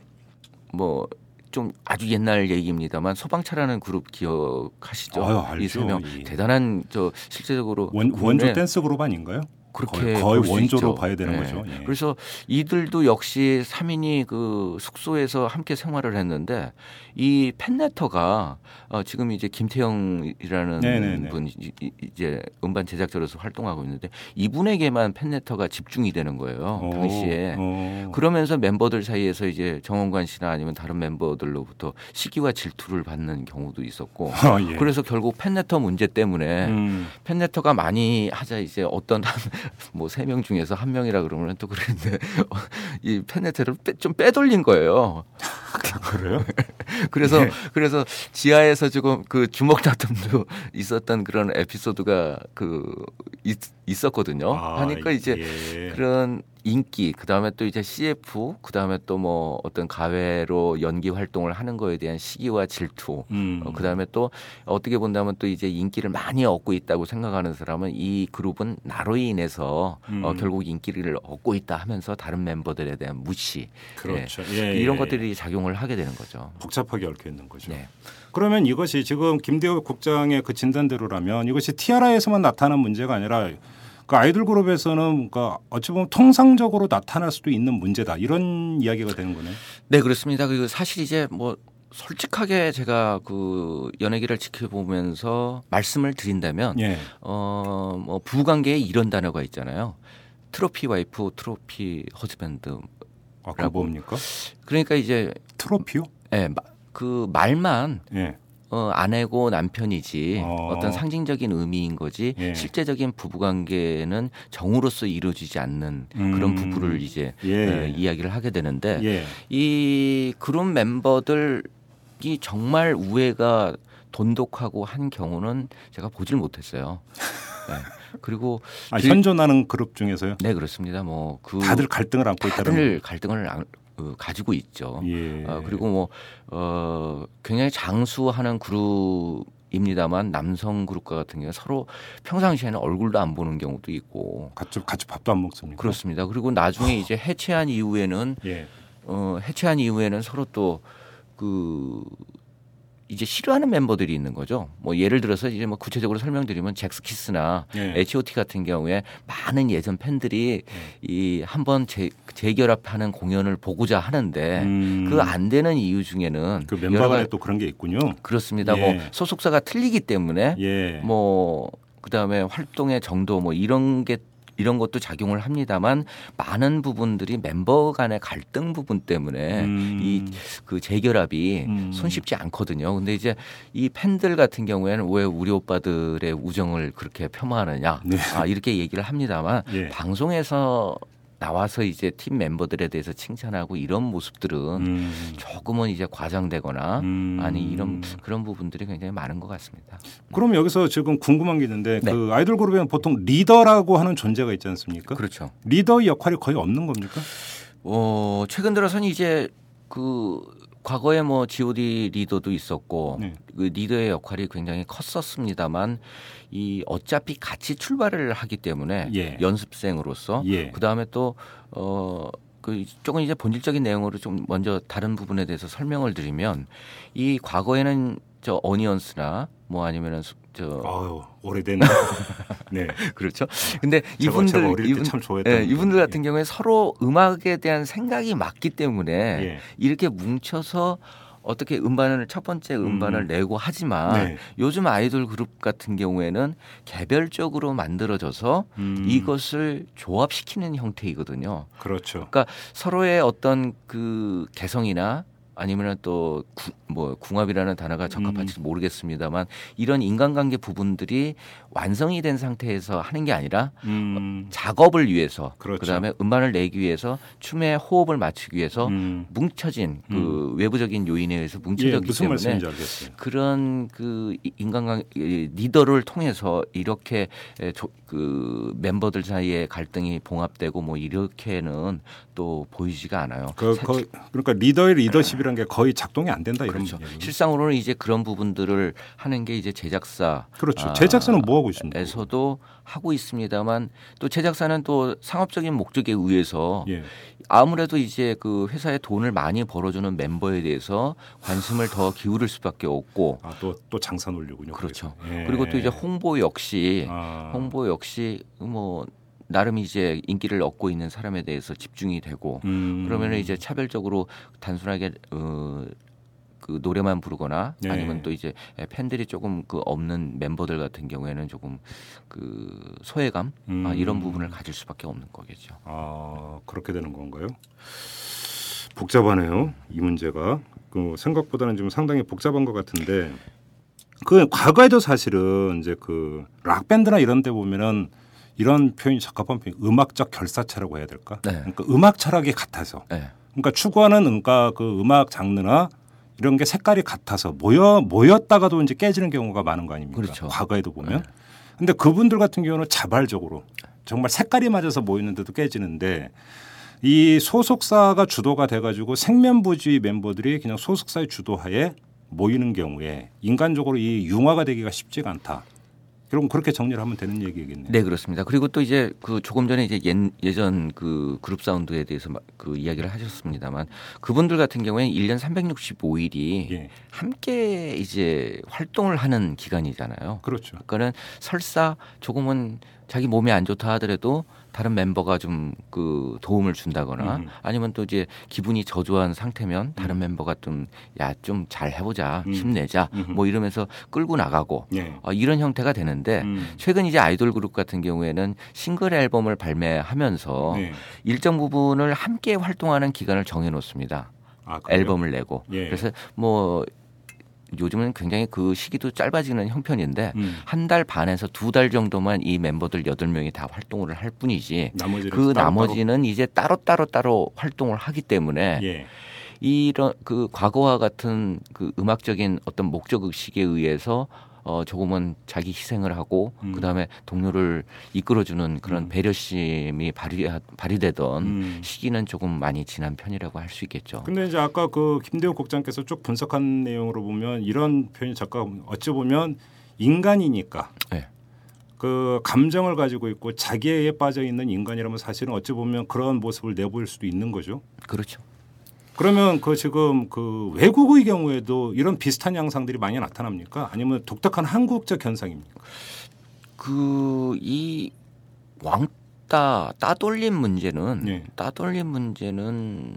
[SPEAKER 7] 뭐좀 아주 옛날 얘기입니다만 소방차라는 그룹 기억하시죠?
[SPEAKER 2] 아유, 알죠.
[SPEAKER 7] 이세명
[SPEAKER 2] 예.
[SPEAKER 7] 대단한 저 실제적으로
[SPEAKER 2] 원, 원조 댄스 그룹 아닌가요?
[SPEAKER 7] 그렇게
[SPEAKER 2] 거의, 거의 원조로. 봐야 되는
[SPEAKER 7] 네.
[SPEAKER 2] 거죠. 예.
[SPEAKER 7] 그래서 이들도 역시 3인이 그 숙소에서 함께 생활을 했는데 이 팬레터가 어, 지금 이제 김태형이라는
[SPEAKER 2] 네네네.
[SPEAKER 7] 분 이- 이- 이제 음반 제작자로서 활동하고 있는데 이분에게만 팬레터가 집중이 되는 거예요.
[SPEAKER 2] 어,
[SPEAKER 7] 당시에.
[SPEAKER 2] 어.
[SPEAKER 7] 그러면서 멤버들 사이에서 이제 정원관 씨나 아니면 다른 멤버들로부터 시기와 질투를 받는 경우도 있었고
[SPEAKER 2] 아, 예.
[SPEAKER 7] 그래서 결국 팬레터 문제 때문에
[SPEAKER 2] 음.
[SPEAKER 7] 팬레터가 많이 하자 이제 어떤 뭐 세 명 중에서 한 명이라 그러면 또 그랬는데 이 빼, 좀 빼돌린 거예요.
[SPEAKER 2] 그래요?
[SPEAKER 7] 그래서
[SPEAKER 2] 네.
[SPEAKER 7] 그래서 지하에서 조금 그 주먹 다툼도 있었던 그런 에피소드가 그 있, 있었거든요.
[SPEAKER 2] 아,
[SPEAKER 7] 하니까 이제
[SPEAKER 2] 예.
[SPEAKER 7] 그런 인기 그다음에 또 이제 CF 그다음에 또 뭐 어떤 가회로 연기 활동을 하는 거에 대한 시기와 질투
[SPEAKER 2] 음.
[SPEAKER 7] 어, 그다음에 또 어떻게 본다면 또 이제 인기를 많이 얻고 있다고 생각하는 사람은 이 그룹은 나로 인해서 어,
[SPEAKER 2] 음.
[SPEAKER 7] 결국 인기를 얻고 있다 하면서 다른 멤버들에 대한 무시
[SPEAKER 2] 그렇죠.
[SPEAKER 7] 예,
[SPEAKER 2] 예,
[SPEAKER 7] 이런
[SPEAKER 2] 예.
[SPEAKER 7] 것들이 작용을 하게 되는 거죠.
[SPEAKER 2] 복잡하게 얽혀 있는 거죠.
[SPEAKER 7] 네.
[SPEAKER 2] 그러면 이것이 지금 김대호 국장의 그 진단대로라면 이것이 티아라에서만 나타난 문제가 아니라 그 아이돌 그룹에서는 그러니까 어찌 보면 통상적으로 나타날 수도 있는 문제다 이런 이야기가 되는 거네요.
[SPEAKER 7] 네 그렇습니다. 그리고 사실 이제 뭐 솔직하게 제가 그 연예계를 지켜보면서 말씀을 드린다면
[SPEAKER 2] 예.
[SPEAKER 7] 어뭐 부부관계에 이런 단어가 있잖아요. 트로피 와이프, 트로피 허즈밴드.
[SPEAKER 2] 아, 그. 뭡니까?
[SPEAKER 7] 그러니까 이제
[SPEAKER 2] 트로피요?
[SPEAKER 7] 예, 마- 그 말만
[SPEAKER 2] 예.
[SPEAKER 7] 어, 아내고 남편이지
[SPEAKER 2] 어.
[SPEAKER 7] 어. 떤 상징적인 의미인 거지
[SPEAKER 2] 예.
[SPEAKER 7] 실제적인 부부관계는 정으로서 이루어지지 않는 그런
[SPEAKER 2] 음.
[SPEAKER 7] 부부를 이제
[SPEAKER 2] 예.
[SPEAKER 7] 어, 이야기를 하게 되는데
[SPEAKER 2] 예.
[SPEAKER 7] 이 그룹 멤버들이 정말 우애가 돈독하고 한 경우는 제가 보질 못했어요. 네. 그리고
[SPEAKER 2] 아,
[SPEAKER 7] 그-
[SPEAKER 2] 현존하는 그룹 중에서요.
[SPEAKER 7] 네 그렇습니다. 뭐 그
[SPEAKER 2] 다들 갈등을 안고 있다는
[SPEAKER 7] 다들 갈등을 안- 어, 가지고 있죠.
[SPEAKER 2] 예.
[SPEAKER 7] 어, 그리고 뭐 어, 굉장히 장수하는 그룹 입니다만 남성 그룹과 같은 경우 는 서로 평상시에는 얼굴도 안 보는 경우도 있고
[SPEAKER 2] 같이 같이 밥도 안 먹습니까?
[SPEAKER 7] 그렇습니다. 그리고 나중에 이제 해체한 이후에는
[SPEAKER 2] 예.
[SPEAKER 7] 어, 해체한 이후에는 서로 또그 이제 싫어하는 멤버들이 있는 거죠. 뭐 예를 들어서 이제 뭐 구체적으로 설명드리면 잭스키스나
[SPEAKER 2] 예.
[SPEAKER 7] H.O.T 같은 경우에 많은 예전 팬들이
[SPEAKER 2] 네.
[SPEAKER 7] 이 한번 재, 재결합하는 공연을 보고자 하는데
[SPEAKER 2] 음.
[SPEAKER 7] 그안 되는 이유 중에는
[SPEAKER 2] 그 멤버 간에 또 그런 게 있군요.
[SPEAKER 7] 그렇습니다.
[SPEAKER 2] 예.
[SPEAKER 7] 뭐 소속사가 틀리기 때문에
[SPEAKER 2] 예.
[SPEAKER 7] 뭐 그다음에 활동의 정도 뭐 이런 게 이런 것도 작용을 합니다만 많은 부분들이 멤버 간의 갈등 부분 때문에
[SPEAKER 2] 음.
[SPEAKER 7] 이그 재결합이
[SPEAKER 2] 음.
[SPEAKER 7] 손쉽지 않거든요. 근데 이제 이 팬들 같은 경우에는 왜 우리 오빠들의 우정을 그렇게 폄하하느냐
[SPEAKER 2] 네.
[SPEAKER 7] 아, 이렇게 얘기를 합니다만
[SPEAKER 2] 예.
[SPEAKER 7] 방송에서 나와서 이제 팀 멤버들에 대해서 칭찬하고 이런 모습들은
[SPEAKER 2] 음.
[SPEAKER 7] 조금은 이제 과장되거나
[SPEAKER 2] 음.
[SPEAKER 7] 아니 이런 그런 부분들이 굉장히 많은 것 같습니다.
[SPEAKER 2] 그럼 여기서 지금 궁금한 게 있는데
[SPEAKER 7] 네.
[SPEAKER 2] 그 아이돌 그룹에는 보통 리더라고 하는 존재가 있지 않습니까?
[SPEAKER 7] 그렇죠.
[SPEAKER 2] 리더의 역할이 거의 없는 겁니까?
[SPEAKER 7] 어, 최근 들어서는 이제 그 과거에 뭐 G.O.D 리더도 있었고
[SPEAKER 2] 네.
[SPEAKER 7] 그 리더의 역할이 굉장히 컸었습니다만 이 어차피 같이 출발을 하기 때문에
[SPEAKER 2] 예.
[SPEAKER 7] 연습생으로서
[SPEAKER 2] 예.
[SPEAKER 7] 그 다음에 또 어 그 조금 이제 본질적인 내용으로 좀 먼저 다른 부분에 대해서 설명을 드리면 이 과거에는 저 어니언스나 뭐 아니면은 수- 저
[SPEAKER 2] 아유 오래된 네
[SPEAKER 7] 그렇죠. 근데
[SPEAKER 2] 제가-
[SPEAKER 7] 이분들
[SPEAKER 2] 제가 때
[SPEAKER 7] 이분
[SPEAKER 2] 참 좋아했던
[SPEAKER 7] 예, 이분들
[SPEAKER 2] 분들.
[SPEAKER 7] 같은 경우에 서로 음악에 대한 생각이 맞기 때문에
[SPEAKER 2] 예.
[SPEAKER 7] 이렇게 뭉쳐서 어떻게 음반을 첫 번째 음반을
[SPEAKER 2] 음.
[SPEAKER 7] 내고 하지만
[SPEAKER 2] 네.
[SPEAKER 7] 요즘 아이돌 그룹 같은 경우에는 개별적으로 만들어져서
[SPEAKER 2] 음,
[SPEAKER 7] 이것을 조합시키는 형태이거든요.
[SPEAKER 2] 그렇죠.
[SPEAKER 7] 그러니까 서로의 어떤 그 개성이나 아니면 또 뭐 궁합이라는 단어가 적합할지 모르겠습니다만 이런 인간관계 부분들이 완성이 된 상태에서 하는 게 아니라
[SPEAKER 2] 음,
[SPEAKER 7] 작업을 위해서
[SPEAKER 2] 그렇죠.
[SPEAKER 7] 그다음에 음반을 내기 위해서 춤의 호흡을 맞추기 위해서
[SPEAKER 2] 음.
[SPEAKER 7] 뭉쳐진 그 외부적인 요인에 의해서 뭉쳐졌기
[SPEAKER 2] 예,
[SPEAKER 7] 때문에. 그런 그 인간관 이 리더를 통해서 이렇게 그 멤버들 사이에 갈등이 봉합되고 뭐 이렇게는 또 보이지가 않아요.
[SPEAKER 2] 그,
[SPEAKER 7] 사-
[SPEAKER 2] 거, 그러니까 리더의 리더십이라는 게 거의 작동이 안 된다 이런
[SPEAKER 7] 그렇죠.
[SPEAKER 2] 얘기예요.
[SPEAKER 7] 실상으로는 이제 그런 부분들을 하는 게 이제 제작사
[SPEAKER 2] 그렇죠.
[SPEAKER 7] 아,
[SPEAKER 2] 제작사는 뭐 하고 있습니까?
[SPEAKER 7] 에서도 하고 있습니다만 또 제작사는 또 상업적인 목적에 의해서
[SPEAKER 2] 예.
[SPEAKER 7] 아무래도 이제 그 회사에 돈을 많이 벌어주는 멤버에 대해서 관심을 더 기울일 수밖에 없고
[SPEAKER 2] 아, 또, 또 장사 놀려군요.
[SPEAKER 7] 그렇죠.
[SPEAKER 2] 예.
[SPEAKER 7] 그리고 또 이제 홍보 역시
[SPEAKER 2] 아,
[SPEAKER 7] 홍보 역시 뭐 나름 이제 인기를 얻고 있는 사람에 대해서 집중이 되고
[SPEAKER 2] 음.
[SPEAKER 7] 그러면 은 이제 차별적으로 단순하게 어, 그 노래만 부르거나
[SPEAKER 2] 네.
[SPEAKER 7] 아니면 또 이제 팬들이 조금 그 없는 멤버들 같은 경우에는 조금 그 소외감 아,
[SPEAKER 2] 음.
[SPEAKER 7] 이런 부분을 가질 수밖에 없는 거겠죠.
[SPEAKER 2] 아 그렇게 되는 건가요? 복잡하네요 이 문제가 그 생각보다는 좀 상당히 복잡한 것 같은데 그 과거에도 사실은 이제 그 락 밴드나 이런 데 보면은 이런 표현이 적합한 표현 음악적 결사체라고 해야 될까?
[SPEAKER 7] 네.
[SPEAKER 2] 그러니까 음악 철학이 같아서
[SPEAKER 7] 네.
[SPEAKER 2] 그러니까 추구하는 음악 그 음악 장르나 이런 게 색깔이 같아서 모여 모였다가도 이제 깨지는 경우가 많은 거 아닙니까?
[SPEAKER 7] 그렇죠.
[SPEAKER 2] 과거에도 보면.
[SPEAKER 7] 네.
[SPEAKER 2] 근데 그분들 같은 경우는 자발적으로 정말 색깔이 맞아서 모이는데도 깨지는데 이 소속사가 주도가 돼가지고 생면부주의 멤버들이 그냥 소속사의 주도하에 모이는 경우에 인간적으로 이 융화가 되기가 쉽지가 않다. 그럼 그렇게 정리를 하면 되는 얘기겠네요.
[SPEAKER 7] 네 그렇습니다. 그리고 또 이제 그 조금 전에 이제 예, 예전 그 그룹 사운드에 대해서 마- 그 이야기를 하셨습니다만 그분들 같은 경우에는 1년 365일이
[SPEAKER 2] 예,
[SPEAKER 7] 함께 이제 활동을 하는 기간이잖아요.
[SPEAKER 2] 그렇죠.
[SPEAKER 7] 그러니까는 설사 조금은 자기 몸이 안 좋다 하더라도 다른 멤버가 좀 그 도움을 준다거나
[SPEAKER 2] 음.
[SPEAKER 7] 아니면 또 이제 기분이 저조한 상태면 다른 멤버가 좀 야 좀 잘 해보자
[SPEAKER 2] 음.
[SPEAKER 7] 힘내자
[SPEAKER 2] 음흠.
[SPEAKER 7] 뭐 이러면서 끌고 나가고
[SPEAKER 2] 예.
[SPEAKER 7] 어, 이런 형태가 되는데
[SPEAKER 2] 음.
[SPEAKER 7] 최근 이제 아이돌 그룹 같은 경우에는 싱글 앨범을 발매하면서
[SPEAKER 2] 네.
[SPEAKER 7] 일정 부분을 함께 활동하는 기간을 정해놓습니다.
[SPEAKER 2] 아?
[SPEAKER 7] 앨범을 내고
[SPEAKER 2] 예.
[SPEAKER 7] 그래서 뭐 요즘은 굉장히 그 시기도 짧아지는 형편인데
[SPEAKER 2] 음.
[SPEAKER 7] 한달 반에서 두 달 정도만 이 멤버들 여덟 명이 다 활동을 할 뿐이지 그
[SPEAKER 2] 따로따로?
[SPEAKER 7] 나머지는 이제 따로 따로 따로 활동을 하기 때문에
[SPEAKER 2] 예.
[SPEAKER 7] 이런 그 과거와 같은 그 음악적인 어떤 목적 의식에 의해서 어 조금은 자기 희생을 하고
[SPEAKER 2] 음.
[SPEAKER 7] 그다음에 동료를 이끌어주는 그런
[SPEAKER 2] 음.
[SPEAKER 7] 배려심이 발휘 발휘되던
[SPEAKER 2] 음.
[SPEAKER 7] 시기는 조금 많이 지난 편이라고 할 수 있겠죠.
[SPEAKER 2] 근데 이제 아까 그 김대호 국장께서 쭉 분석한 내용으로 보면 이런 표현이 잠깐 어찌 보면 인간이니까
[SPEAKER 7] 네.
[SPEAKER 2] 그 감정을 가지고 있고 자기에 빠져 있는 인간이라면 사실은 어찌 보면 그런 모습을 내보일 수도 있는 거죠.
[SPEAKER 7] 그렇죠.
[SPEAKER 2] 그러면 그 지금 그 외국의 경우에도 이런 비슷한 양상들이 많이 나타납니까? 아니면 독특한 한국적 현상입니까?
[SPEAKER 7] 그 이 왕따 따돌림 문제는
[SPEAKER 2] 네.
[SPEAKER 7] 따돌림 문제는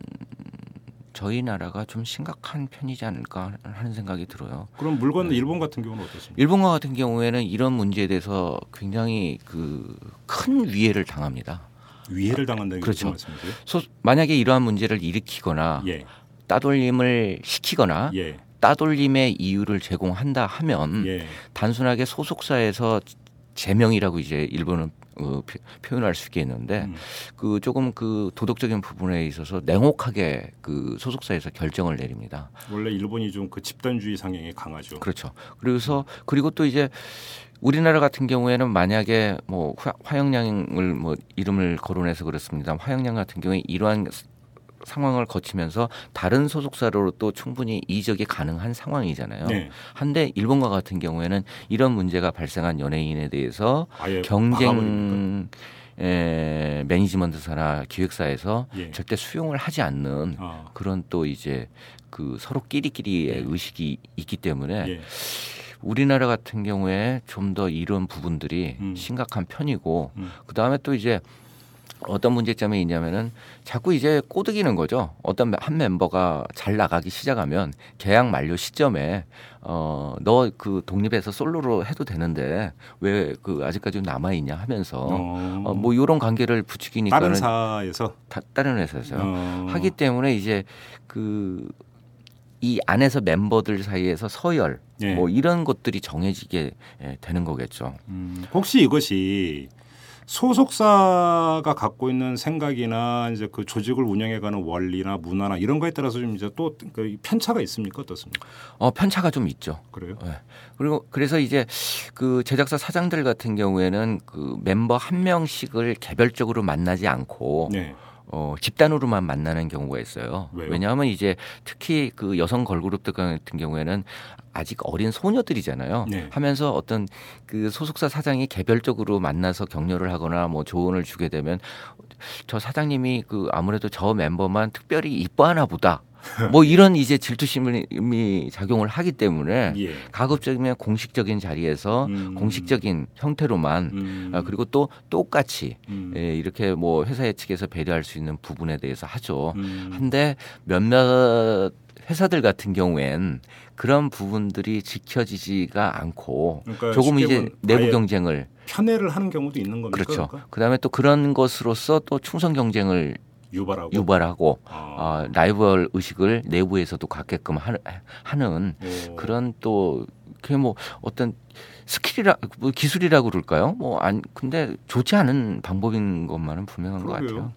[SPEAKER 7] 저희 나라가 좀 심각한 편이지 않을까 하는 생각이 들어요.
[SPEAKER 2] 그럼 물건 일본 같은 경우는 어떻습니까?
[SPEAKER 7] 일본과 같은 경우에는 이런 문제에 대해서 굉장히 그 큰 위해를 당합니다.
[SPEAKER 2] 위해를 당한다는 게
[SPEAKER 7] 그렇죠.
[SPEAKER 2] 말씀이세요?
[SPEAKER 7] 소, 만약에 이러한 문제를 일으키거나
[SPEAKER 2] 예,
[SPEAKER 7] 따돌림을 시키거나
[SPEAKER 2] 예,
[SPEAKER 7] 따돌림의 이유를 제공한다 하면
[SPEAKER 2] 예.
[SPEAKER 7] 단순하게 소속사에서 제명이라고 이제 일본은 어, 표- 표현할 수 있겠는데
[SPEAKER 2] 음.
[SPEAKER 7] 그 조금 그 도덕적인 부분에 있어서 냉혹하게 그 소속사에서 결정을 내립니다.
[SPEAKER 2] 원래 일본이 좀 그 집단주의 상향이 강하죠.
[SPEAKER 7] 그렇죠. 그래서 그리고 또 이제 우리나라 같은 경우에는 만약에 뭐 화- 화영량을 뭐 이름을 거론해서 그렇습니다. 화영량 같은 경우에 이러한 상황을 거치면서 다른 소속사로 또 충분히 이적이 가능한 상황이잖아요.
[SPEAKER 2] 네.
[SPEAKER 7] 한데 일본과 같은 경우에는 이런 문제가 발생한 연예인에 대해서? 경쟁 에, 매니지먼트사나 기획사에서
[SPEAKER 2] 예.
[SPEAKER 7] 절대 수용을 하지 않는
[SPEAKER 2] 아,
[SPEAKER 7] 그런 또 이제 그 서로 끼리끼리의
[SPEAKER 2] 네.
[SPEAKER 7] 의식이 있기 때문에
[SPEAKER 2] 예.
[SPEAKER 7] 우리나라 같은 경우에 좀 더 이런 부분들이
[SPEAKER 2] 음.
[SPEAKER 7] 심각한 편이고
[SPEAKER 2] 음.
[SPEAKER 7] 그 다음에 또 이제 어떤 문제점이 있냐면은 자꾸 이제 꼬드기는 거죠. 어떤 한 멤버가 잘 나가기 시작하면 계약 만료 시점에 어 너 그 독립해서 솔로로 해도 되는데 왜 그 아직까지 남아 있냐 하면서
[SPEAKER 2] 어,
[SPEAKER 7] 어, 뭐 이런 관계를 부추기니까는
[SPEAKER 2] 다른 사에서
[SPEAKER 7] 다, 다른 회사에서요.
[SPEAKER 2] 어,
[SPEAKER 7] 하기 때문에 이제 그 이 안에서 멤버들 사이에서 서열
[SPEAKER 2] 예.
[SPEAKER 7] 뭐 이런 것들이 정해지게 예, 되는 거겠죠.
[SPEAKER 2] 음, 혹시 이것이 소속사가 갖고 있는 생각이나 이제 그 조직을 운영해가는 원리나 문화나 이런 거에 따라서 좀 이제 또그 편차가 있습니까 어떻습니까?
[SPEAKER 7] 어 편차가 좀 있죠.
[SPEAKER 2] 그래요?
[SPEAKER 7] 그리고 그래서 이제 그 제작사 사장들 같은 경우에는 그 멤버 한 명씩을 개별적으로 만나지 않고
[SPEAKER 2] 네.
[SPEAKER 7] 어, 집단으로만 만나는 경우가 있어요.
[SPEAKER 2] 왜요?
[SPEAKER 7] 왜냐하면 이제 특히 그 여성 걸그룹 들 같은 경우에는 아직 어린 소녀들이잖아요.
[SPEAKER 2] 네.
[SPEAKER 7] 하면서 어떤 그 소속사 사장이 개별적으로 만나서 격려를 하거나 뭐 조언을 주게 되면 저 사장님이 그 아무래도 저 멤버만 특별히 이뻐하나 보다. 뭐 이런 이제 질투심이 작용을 하기 때문에
[SPEAKER 2] 예.
[SPEAKER 7] 가급적이면 공식적인 자리에서
[SPEAKER 2] 음.
[SPEAKER 7] 공식적인 형태로만
[SPEAKER 2] 음.
[SPEAKER 7] 아, 그리고 또 똑같이
[SPEAKER 2] 음.
[SPEAKER 7] 예, 이렇게 뭐 회사의 측에서 배려할 수 있는 부분에 대해서 하죠.
[SPEAKER 2] 음.
[SPEAKER 7] 한데 몇몇 회사들 같은 경우엔 그런 부분들이 지켜지지가 않고
[SPEAKER 2] 그러니까
[SPEAKER 7] 조금 이제
[SPEAKER 2] 보면
[SPEAKER 7] 내부 경쟁을
[SPEAKER 2] 편애를 하는 경우도 있는 겁니까?
[SPEAKER 7] 그렇죠.
[SPEAKER 2] 그러니까?
[SPEAKER 7] 그다음에 또 그런 것으로서 또 충성 경쟁을
[SPEAKER 2] 유발하고.
[SPEAKER 7] 유발하고
[SPEAKER 2] 아.
[SPEAKER 7] 아, 라이벌 의식을 내부에서도 갖게끔 하는, 하는
[SPEAKER 2] 오.
[SPEAKER 7] 그런 또 그게 뭐 어떤 skill이라 뭐 기술이라고 그럴까요? 뭐 안 근데 좋지 않은 방법인 것만은 분명한 것
[SPEAKER 2] 그러게요.
[SPEAKER 7] 같아요.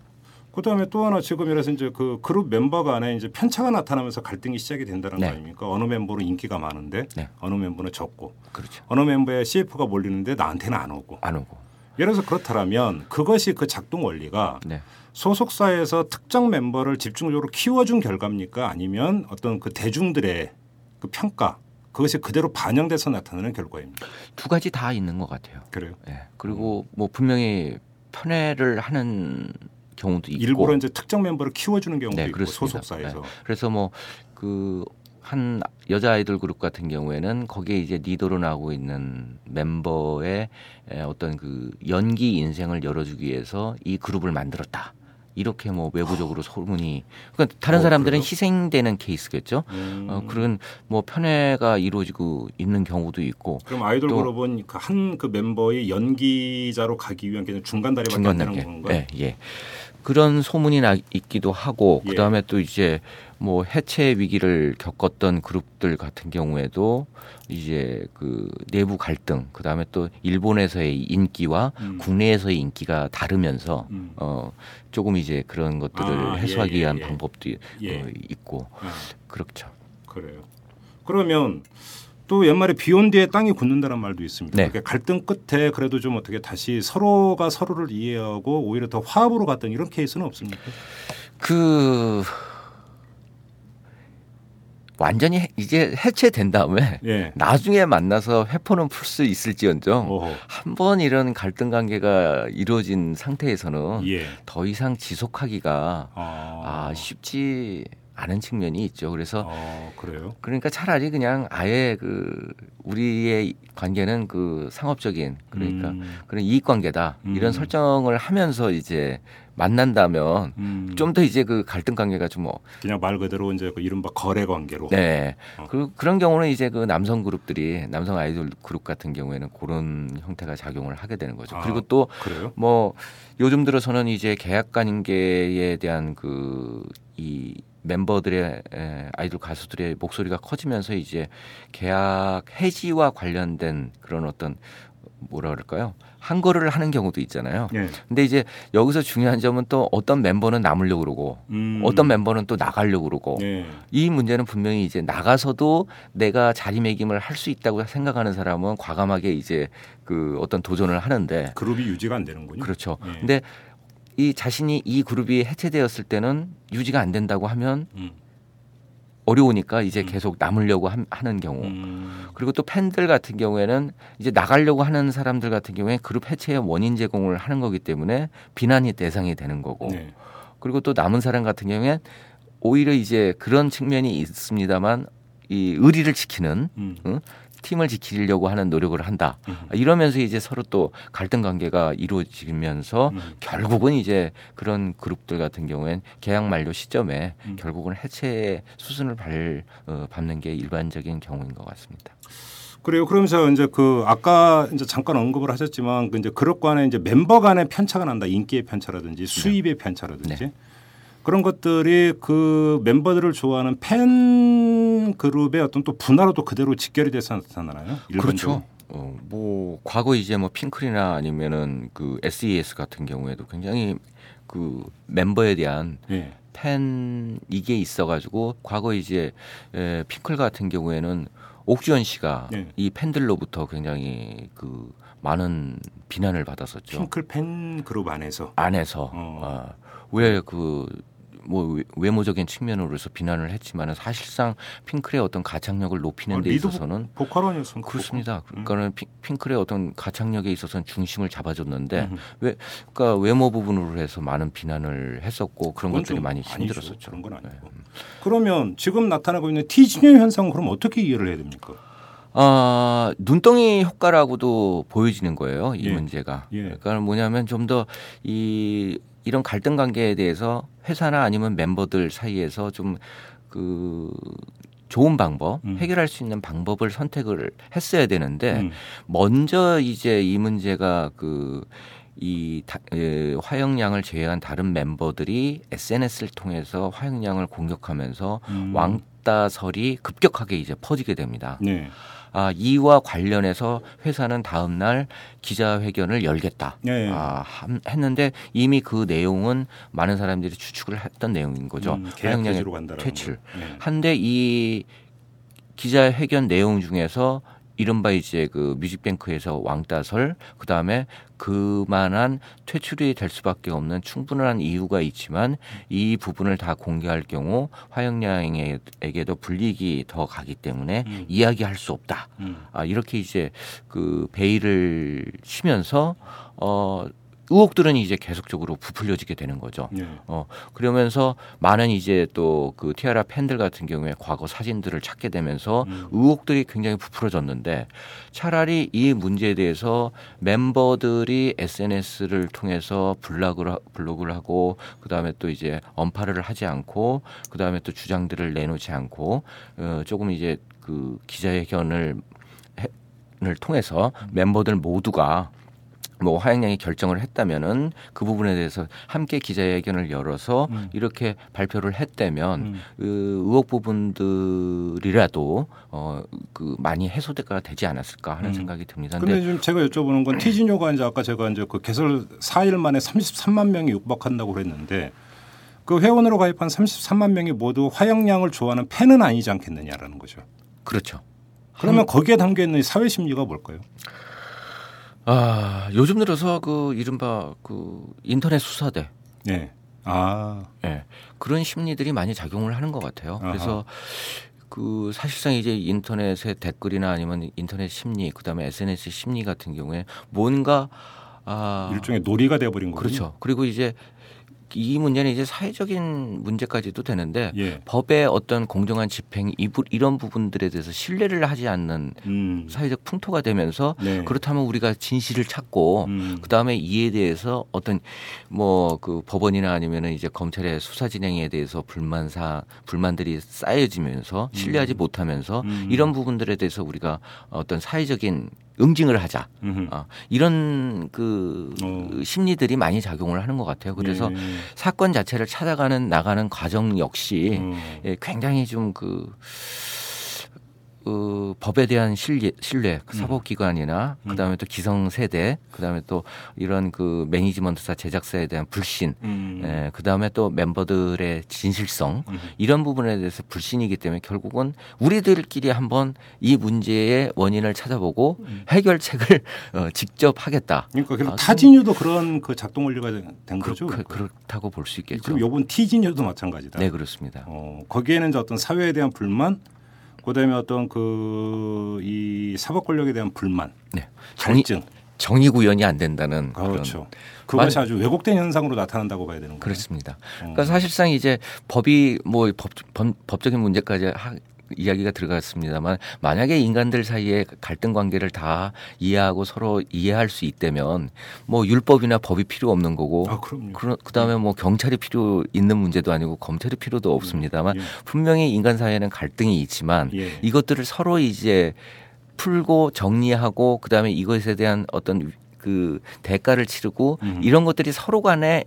[SPEAKER 2] 그다음에 또 하나 지금 이래서 이제 그 그룹 멤버 간에 이제 편차가 나타나면서 갈등이 시작이 된다는
[SPEAKER 7] 네.
[SPEAKER 2] 거 아닙니까? 어느 멤버는 인기가 많은데
[SPEAKER 7] 네.
[SPEAKER 2] 어느 멤버는 적고
[SPEAKER 7] 그렇죠.
[SPEAKER 2] 어느 멤버에 CF가 몰리는데 나한테는 안 오고.
[SPEAKER 7] 안 오고.
[SPEAKER 2] 예를 들어서 그렇다면 그것이 그 작동 원리가
[SPEAKER 7] 네.
[SPEAKER 2] 소속사에서 특정 멤버를 집중적으로 키워준 결과입니까? 아니면 어떤 그 대중들의 그 평가 그것이 그대로 반영돼서 나타나는 결과입니까?
[SPEAKER 7] 두 가지 다 있는 것 같아요.
[SPEAKER 2] 그래요.
[SPEAKER 7] 예. 그리고 뭐 분명히 편애를 하는 경우도 있고
[SPEAKER 2] 일부러 이제 특정 멤버를 키워주는 경우도
[SPEAKER 7] 네,
[SPEAKER 2] 있고
[SPEAKER 7] 그렇습니다.
[SPEAKER 2] 소속사에서.
[SPEAKER 7] 그래서 뭐그 한 여자 아이돌 그룹 같은 경우에는 거기에 이제 리더로 나오고 있는 멤버의 에, 어떤 그 연기 인생을 열어주기 위해서 이 그룹을 만들었다. 이렇게 뭐 외부적으로 소문이 그러니까 다른
[SPEAKER 2] 어,
[SPEAKER 7] 사람들은
[SPEAKER 2] 그래요?
[SPEAKER 7] 희생되는 케이스겠죠.
[SPEAKER 2] 음.
[SPEAKER 7] 어, 그런 뭐 편애가 이루어지고 있는 경우도 있고
[SPEAKER 2] 그럼 아이돌
[SPEAKER 7] 또-
[SPEAKER 2] 그룹은 한그 멤버의 연기자로 가기 위한 그냥 중간 다리밖에 안
[SPEAKER 7] 중간
[SPEAKER 2] 되는
[SPEAKER 7] 단계.
[SPEAKER 2] 건가요?
[SPEAKER 7] 예, 예. 그런 소문이 나 있기도 하고
[SPEAKER 2] 예.
[SPEAKER 7] 그다음에 또 이제 뭐 해체 위기를 겪었던 그룹들 같은 경우에도 이제 그 내부 갈등 그다음에 또 일본에서의 인기와
[SPEAKER 2] 음.
[SPEAKER 7] 국내에서의 인기가 다르면서
[SPEAKER 2] 음.
[SPEAKER 7] 어 조금 이제 그런 것들을
[SPEAKER 2] 아, 예,
[SPEAKER 7] 해소하기
[SPEAKER 2] 예,
[SPEAKER 7] 위한
[SPEAKER 2] 예.
[SPEAKER 7] 방법도
[SPEAKER 2] 예.
[SPEAKER 7] 어, 있고
[SPEAKER 2] 아,
[SPEAKER 7] 그렇죠.
[SPEAKER 2] 그래요. 그러면 또 옛말에 비 온 뒤에 땅이 굳는다는 말도 있습니다.
[SPEAKER 7] 네.
[SPEAKER 2] 그러니까 갈등 끝에 그래도 좀 어떻게 다시 서로가 서로를 이해하고 오히려 더 화합으로 갔던 이런 케이스는 없습니까?
[SPEAKER 7] 그 완전히 해- 이제 해체된 다음에
[SPEAKER 2] 예.
[SPEAKER 7] 나중에 만나서 회포는 풀 수 있을지언정. 한 번 이런 갈등 관계가 이루어진 상태에서는
[SPEAKER 2] 예.
[SPEAKER 7] 더 이상 지속하기가
[SPEAKER 2] 아,
[SPEAKER 7] 아, 쉽지 않은 측면이 있죠. 그래서
[SPEAKER 2] 어, 그래요.
[SPEAKER 7] 그러니까 차라리 그냥 아예 그 우리의 관계는 그 상업적인 그러니까
[SPEAKER 2] 음,
[SPEAKER 7] 그런 이익 관계다
[SPEAKER 2] 음.
[SPEAKER 7] 이런 설정을 하면서 이제 만난다면
[SPEAKER 2] 음,
[SPEAKER 7] 좀더 이제 그 갈등 관계가 좀 뭐,
[SPEAKER 2] 그냥 말 그대로 이제 그 이른바 거래 관계로.
[SPEAKER 7] 네.
[SPEAKER 2] 어.
[SPEAKER 7] 그, 그런 경우는 이제 그 남성 그룹들이 남성 아이돌 그룹 같은 경우에는 그런 형태가 작용을 하게 되는 거죠.
[SPEAKER 2] 아.
[SPEAKER 7] 그리고 또? 뭐 요즘 들어서는 이제 계약 관계에 대한 그 이 멤버들의 에, 아이돌 가수들의 목소리가 커지면서 이제 계약 해지와 관련된 그런 어떤 뭐라 그럴까요? 한 거를 하는 경우도 있잖아요.
[SPEAKER 2] 예.
[SPEAKER 7] 근데 이제 여기서 중요한 점은 또 어떤 멤버는 남으려고 그러고
[SPEAKER 2] 음,
[SPEAKER 7] 어떤 멤버는 또 나가려고 그러고
[SPEAKER 2] 예.
[SPEAKER 7] 이 문제는 분명히 이제 나가서도 내가 자리매김을 할 수 있다고 생각하는 사람은 과감하게 이제 그 어떤 도전을 하는데
[SPEAKER 2] 그룹이 유지가 안 되는군요.
[SPEAKER 7] 그렇죠.
[SPEAKER 2] 예.
[SPEAKER 7] 근데 이 자신이 이 그룹이 해체되었을 때는 유지가 안 된다고 하면
[SPEAKER 2] 음,
[SPEAKER 7] 어려우니까 이제
[SPEAKER 2] 음.
[SPEAKER 7] 계속 남으려고 함- 하는 경우.
[SPEAKER 2] 음,
[SPEAKER 7] 그리고 또 팬들 같은 경우에는 이제 나가려고 하는 사람들 같은 경우에 그룹 해체의 원인 제공을 하는 거기 때문에 비난이 대상이 되는 거고.
[SPEAKER 2] 네.
[SPEAKER 7] 그리고 또 남은 사람 같은 경우에 오히려 이제 그런 측면이 있습니다만 이 의리를 지키는
[SPEAKER 2] 음,
[SPEAKER 7] 팀을 지키려고 하는 노력을 한다.
[SPEAKER 2] 음.
[SPEAKER 7] 이러면서 이제 서로 또 갈등 관계가 이루어지면서
[SPEAKER 2] 음.
[SPEAKER 7] 결국은 이제 그런 그룹들 같은 경우엔 계약 만료 시점에
[SPEAKER 2] 음.
[SPEAKER 7] 결국은 해체 수순을 발, 어, 밟는 게 일반적인 경우인 것 같습니다.
[SPEAKER 2] 그래요. 그러면서 이제 그 아까 이제 잠깐 언급을 하셨지만 그 이제 그룹 간에 이제 멤버 간의 편차가 난다. 인기의 편차라든지 수입의 편차라든지
[SPEAKER 7] 네.
[SPEAKER 2] 그런 것들이 그 멤버들을 좋아하는 팬 그룹의 어떤 또 분화로도 그대로 직결이 돼서 나타나나요? 일반적으로?
[SPEAKER 7] 그렇죠. 어, 뭐 과거 이제 뭐 핑클이나 아니면은 그 SES 같은 경우에도 굉장히 그 멤버에 대한
[SPEAKER 2] 예.
[SPEAKER 7] 팬 이게 있어가지고 과거 이제 에, 핑클 같은 경우에는 옥주현 씨가
[SPEAKER 2] 네.
[SPEAKER 7] 이 팬들로부터 굉장히 그 많은 비난을 받았었죠.
[SPEAKER 2] 핑클 팬 그룹 안에서
[SPEAKER 7] 안에서
[SPEAKER 2] 어.
[SPEAKER 7] 왜그 뭐 외모적인 측면으로서 비난을 했지만은 사실상 핑클의 어떤 가창력을 높이는
[SPEAKER 2] 아,
[SPEAKER 7] 데 있어서는
[SPEAKER 2] 보컬원이었습니까?
[SPEAKER 7] 그렇습니다.
[SPEAKER 2] 음.
[SPEAKER 7] 그러니까는 핑- 핑클의 어떤 가창력에 있어서는 중심을 잡아줬는데
[SPEAKER 2] 음.
[SPEAKER 7] 그러니까 외모 부분으로 해서 많은 비난을 했었고 그런 것들이
[SPEAKER 2] 좀
[SPEAKER 7] 많이. 힘들었었죠.
[SPEAKER 2] 그런 건 아니고.
[SPEAKER 7] 네.
[SPEAKER 2] 그러면 지금 나타나고 있는 티진율 현상은 그럼 어떻게 이해를 해야 됩니까?
[SPEAKER 7] 아, 눈덩이 효과라고도 보여지는 거예요. 이
[SPEAKER 2] 예.
[SPEAKER 7] 문제가.
[SPEAKER 2] 예.
[SPEAKER 7] 그러니까 뭐냐면 좀 더 이 이런 갈등 관계에 대해서 회사나 아니면 멤버들 사이에서 좀그 좋은 방법,
[SPEAKER 2] 음.
[SPEAKER 7] 해결할 수 있는 방법을 선택을 했어야 되는데
[SPEAKER 2] 음.
[SPEAKER 7] 먼저 이제 이 문제가 그 이 화영양을 제외한 다른 멤버들이 SNS를 통해서 화영양을 공격하면서
[SPEAKER 2] 음.
[SPEAKER 7] 왕따설이 급격하게 이제 퍼지게 됩니다.
[SPEAKER 2] 네.
[SPEAKER 7] 아, 이와 관련해서 회사는 다음 날 기자회견을 열겠다.
[SPEAKER 2] 예.
[SPEAKER 7] 아, 함- 했는데 이미 그 내용은 많은 사람들이 추측을 했던 내용인 거죠.
[SPEAKER 2] 음, 계약
[SPEAKER 7] 화영량의
[SPEAKER 2] 해지로 간다라는
[SPEAKER 7] 퇴출.
[SPEAKER 2] 거. 예.
[SPEAKER 7] 한데 이 기자회견 내용 중에서 이른바 이제 그 뮤직뱅크에서 왕따설 그다음에 그만한 퇴출이 될 수밖에 없는 충분한 이유가 있지만 이 부분을 다 공개할 경우 화영량에게도 불이익이 더 가기 때문에
[SPEAKER 2] 음.
[SPEAKER 7] 이야기할 수 없다.
[SPEAKER 2] 음.
[SPEAKER 7] 아 이렇게 이제 그 베일을 치면서 어 의혹들은 이제 계속적으로 부풀려지게 되는 거죠.
[SPEAKER 2] 예.
[SPEAKER 7] 어 그러면서 많은 이제 또 그 티아라 팬들 같은 경우에 과거 사진들을 찾게 되면서
[SPEAKER 2] 음.
[SPEAKER 7] 의혹들이 굉장히 부풀어졌는데 차라리 이 문제에 대해서 멤버들이 SNS를 통해서 하- 블로그를 하고 그 다음에 또 이제 언파를 하지 않고 그 다음에 또 주장들을 내놓지 않고 어 조금 이제 그 기자회견을 해- 을 통해서 멤버들 모두가 뭐 화영량이 결정을 했다면은 그 부분에 대해서 함께 기자회견을 열어서
[SPEAKER 2] 음.
[SPEAKER 7] 이렇게 발표를 했다면
[SPEAKER 2] 음.
[SPEAKER 7] 그 의혹 부분들이라도 어그 많이 해소가 되지 않았을까 하는
[SPEAKER 2] 음.
[SPEAKER 7] 생각이 듭니다.
[SPEAKER 2] 근데
[SPEAKER 7] 근데
[SPEAKER 2] 지금 제가 여쭤보는 건 티진요가 이제 아까 제가 이제 그 개설 4일 만에 33만 명이 육박한다고 그랬는데 그 회원으로 가입한 33만 명이 모두 화영량을 좋아하는 팬은 아니지 않겠느냐라는 거죠.
[SPEAKER 7] 그렇죠.
[SPEAKER 2] 그러면 거기에 담겨 있는 사회 심리가 뭘까요?
[SPEAKER 7] 아 요즘 들어서 그 이른바 그 인터넷 수사대
[SPEAKER 2] 예. 아,
[SPEAKER 7] 예. 그런 심리들이 많이 작용을 하는 것 같아요.
[SPEAKER 2] 아하.
[SPEAKER 7] 그래서 그 사실상 이제 인터넷의 댓글이나 아니면 인터넷 심리, 그다음에 SNS 심리 같은 경우에 뭔가 아
[SPEAKER 2] 일종의 놀이가 돼 버린 거죠.
[SPEAKER 7] 그렇죠. 그리고 이제 이 문제는 이제 사회적인 문제까지도 되는데
[SPEAKER 2] 예.
[SPEAKER 7] 법의 어떤 공정한 집행 이 이런 부분들에 대해서 신뢰를 하지 않는
[SPEAKER 2] 음.
[SPEAKER 7] 사회적 풍토가 되면서
[SPEAKER 2] 네.
[SPEAKER 7] 그렇다면 우리가 진실을 찾고
[SPEAKER 2] 음.
[SPEAKER 7] 그다음에 이에 대해서 어떤 뭐 그 법원이나 아니면은 이제 검찰의 수사 진행에 대해서 불만사 불만들이 쌓여지면서 신뢰하지 못하면서
[SPEAKER 2] 음.
[SPEAKER 7] 이런 부분들에 대해서 우리가 어떤 사회적인 응징을 하자. 아, 이런 그
[SPEAKER 2] 어.
[SPEAKER 7] 심리들이 많이 작용을 하는 것 같아요. 그래서
[SPEAKER 2] 예.
[SPEAKER 7] 사건 자체를 찾아가는 나가는 과정 역시
[SPEAKER 2] 음.
[SPEAKER 7] 예, 굉장히 좀그 그 법에 대한 신뢰, 신뢰 그 사법기관이나
[SPEAKER 2] 음.
[SPEAKER 7] 그다음에 또 기성세대 그다음에 또 이런 그 매니지먼트사 제작사에 대한 불신
[SPEAKER 2] 음.
[SPEAKER 7] 예, 그다음에 또 멤버들의 진실성
[SPEAKER 2] 음.
[SPEAKER 7] 이런 부분에 대해서 불신이기 때문에 결국은 우리들끼리 한번 이 문제의 원인을 찾아보고 해결책을 어, 직접 하겠다.
[SPEAKER 2] 그러니까 그럼
[SPEAKER 7] 아,
[SPEAKER 2] 타진유도 그런 그 작동 원리가 된
[SPEAKER 7] 그,
[SPEAKER 2] 거죠.
[SPEAKER 7] 그, 그렇다고 볼 수 있겠죠.
[SPEAKER 2] 그럼 요번 티진유도 마찬가지다.
[SPEAKER 7] 네 그렇습니다.
[SPEAKER 2] 어, 거기에는 어떤 사회에 대한 불만, 그다음에 어떤 그 이 사법 권력에 대한 불만,
[SPEAKER 7] 네. 정의,
[SPEAKER 2] 갈증.
[SPEAKER 7] 정의 구현이 안 된다는
[SPEAKER 2] 그렇죠. 그것이 아주 왜곡된 현상으로 나타난다고 봐야 되는 거예요.
[SPEAKER 7] 그렇습니다.
[SPEAKER 2] 어.
[SPEAKER 7] 그러니까 사실상 이제 법이 뭐 법, 법, 법적인 문제까지 하, 이야기가 들어갔습니다만 만약에 인간들 사이에 갈등 관계를 다 이해하고 서로 이해할 수 있다면 뭐 율법이나 법이 필요 없는 거고
[SPEAKER 2] 아, 그럼요.
[SPEAKER 7] 그, 그다음에 뭐 경찰이 필요 있는 문제도 아니고 검찰이 필요도 없습니다만
[SPEAKER 2] 예.
[SPEAKER 7] 분명히 인간 사이에는 갈등이 있지만
[SPEAKER 2] 예.
[SPEAKER 7] 이것들을 서로 이제 풀고 정리하고 그다음에 이것에 대한 어떤 그 대가를 치르고
[SPEAKER 2] 음.
[SPEAKER 7] 이런 것들이 서로 간에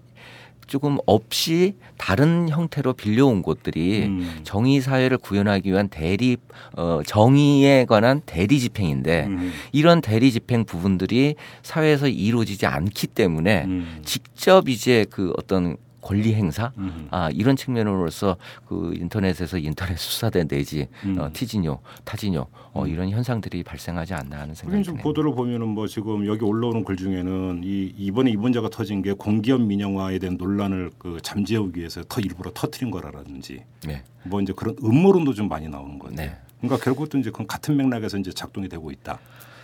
[SPEAKER 7] 조금 없이 다른 형태로 빌려온 것들이
[SPEAKER 2] 음.
[SPEAKER 7] 정의 사회를 구현하기 위한 대리 어 정의에 관한 대리 집행인데
[SPEAKER 2] 음.
[SPEAKER 7] 이런 대리 집행 부분들이 사회에서 이루어지지 않기 때문에
[SPEAKER 2] 음.
[SPEAKER 7] 직접 이제 그 어떤 권리 행사
[SPEAKER 2] 음.
[SPEAKER 7] 아 이런 측면으로서 그 인터넷에서 인터넷 수사대 내지
[SPEAKER 2] 음.
[SPEAKER 7] 어, 티진요 타진요 어, 이런 현상들이 발생하지 않나 하는 생각이
[SPEAKER 2] 좀
[SPEAKER 7] 드네요.
[SPEAKER 2] 보도를 보면은 뭐 지금 여기 올라오는 글 중에는 이 이번에 이 문제가 터진 게 공기업 민영화에 대한 논란을 그 잠재우기 위해서 더 일부러 터트린 거라든지
[SPEAKER 7] 네.
[SPEAKER 2] 뭐 이제 그런 음모론도 좀 많이 나오는 거예요.
[SPEAKER 7] 네.
[SPEAKER 2] 그러니까 결국도 이제 그 같은 맥락에서 이제 작동이 되고 있다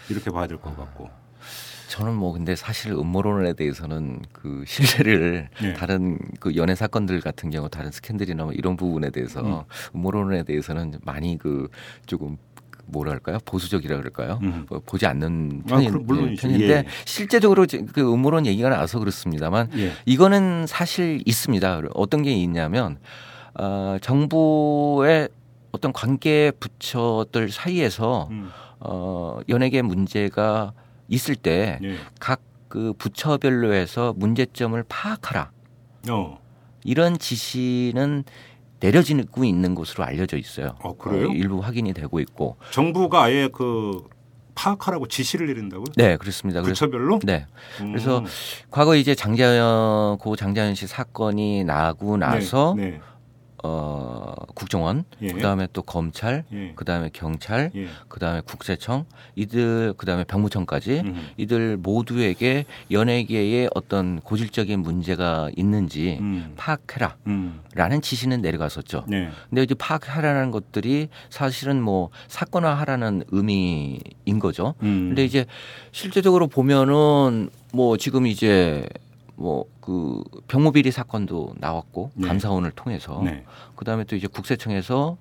[SPEAKER 2] 이렇게 봐야 될 것 같고.
[SPEAKER 7] 저는 뭐 근데 사실 음모론에 대해서는 그 신뢰를
[SPEAKER 2] 네.
[SPEAKER 7] 다른 그 연애 사건들 같은 경우 다른 스캔들이나 뭐 이런 부분에 대해서
[SPEAKER 2] 음.
[SPEAKER 7] 음모론에 대해서는 많이 그 조금 뭐랄까요 보수적이라 그럴까요
[SPEAKER 2] 음.
[SPEAKER 7] 뭐 보지 않는
[SPEAKER 2] 아,
[SPEAKER 7] 편인,
[SPEAKER 2] 그럼 물론이죠.
[SPEAKER 7] 편인데
[SPEAKER 2] 예.
[SPEAKER 7] 실제적으로 지- 그 음모론 얘기가 나와서 그렇습니다만
[SPEAKER 2] 예.
[SPEAKER 7] 이거는 사실 있습니다. 어떤 게 있냐면 어, 정부의 어떤 관계 부처들 사이에서
[SPEAKER 2] 음.
[SPEAKER 7] 어, 연예계 문제가 있을 때
[SPEAKER 2] 예.
[SPEAKER 7] 각그 부처별로 해서 문제점을 파악하라.
[SPEAKER 2] 어.
[SPEAKER 7] 이런 지시는 내려지고 있는 것으로 알려져 있어요.
[SPEAKER 2] 어, 그래요?
[SPEAKER 7] 어, 일부 확인이 되고 있고.
[SPEAKER 2] 정부가 아예 그 파악하라고 지시를 내린다고요?
[SPEAKER 7] 네, 그렇습니다. 그래서
[SPEAKER 2] 부처별로?
[SPEAKER 7] 네.
[SPEAKER 2] 음.
[SPEAKER 7] 그래서 과거 이제 장자연 고 장자연 씨 사건이 나고 나서
[SPEAKER 2] 네, 네.
[SPEAKER 7] 어 국정원,
[SPEAKER 2] 예.
[SPEAKER 7] 그다음에 또 검찰,
[SPEAKER 2] 예.
[SPEAKER 7] 그다음에 경찰,
[SPEAKER 2] 예.
[SPEAKER 7] 그다음에 국세청 이들 그다음에 병무청까지
[SPEAKER 2] 음.
[SPEAKER 7] 이들 모두에게 연예계에 어떤 고질적인 문제가 있는지
[SPEAKER 2] 음.
[SPEAKER 7] 파악해라라는
[SPEAKER 2] 음.
[SPEAKER 7] 지시는 내려갔었죠.
[SPEAKER 2] 네.
[SPEAKER 7] 근데 이제 파악하라는 것들이 사실은 뭐 사건화하라는 의미인 거죠.
[SPEAKER 2] 음.
[SPEAKER 7] 근데 이제 실제적으로 보면은 뭐 지금 이제 뭐 그 병무비리 사건도 나왔고
[SPEAKER 2] 네.
[SPEAKER 7] 감사원을 통해서
[SPEAKER 2] 네.
[SPEAKER 7] 그다음에 또 이제 국세청에서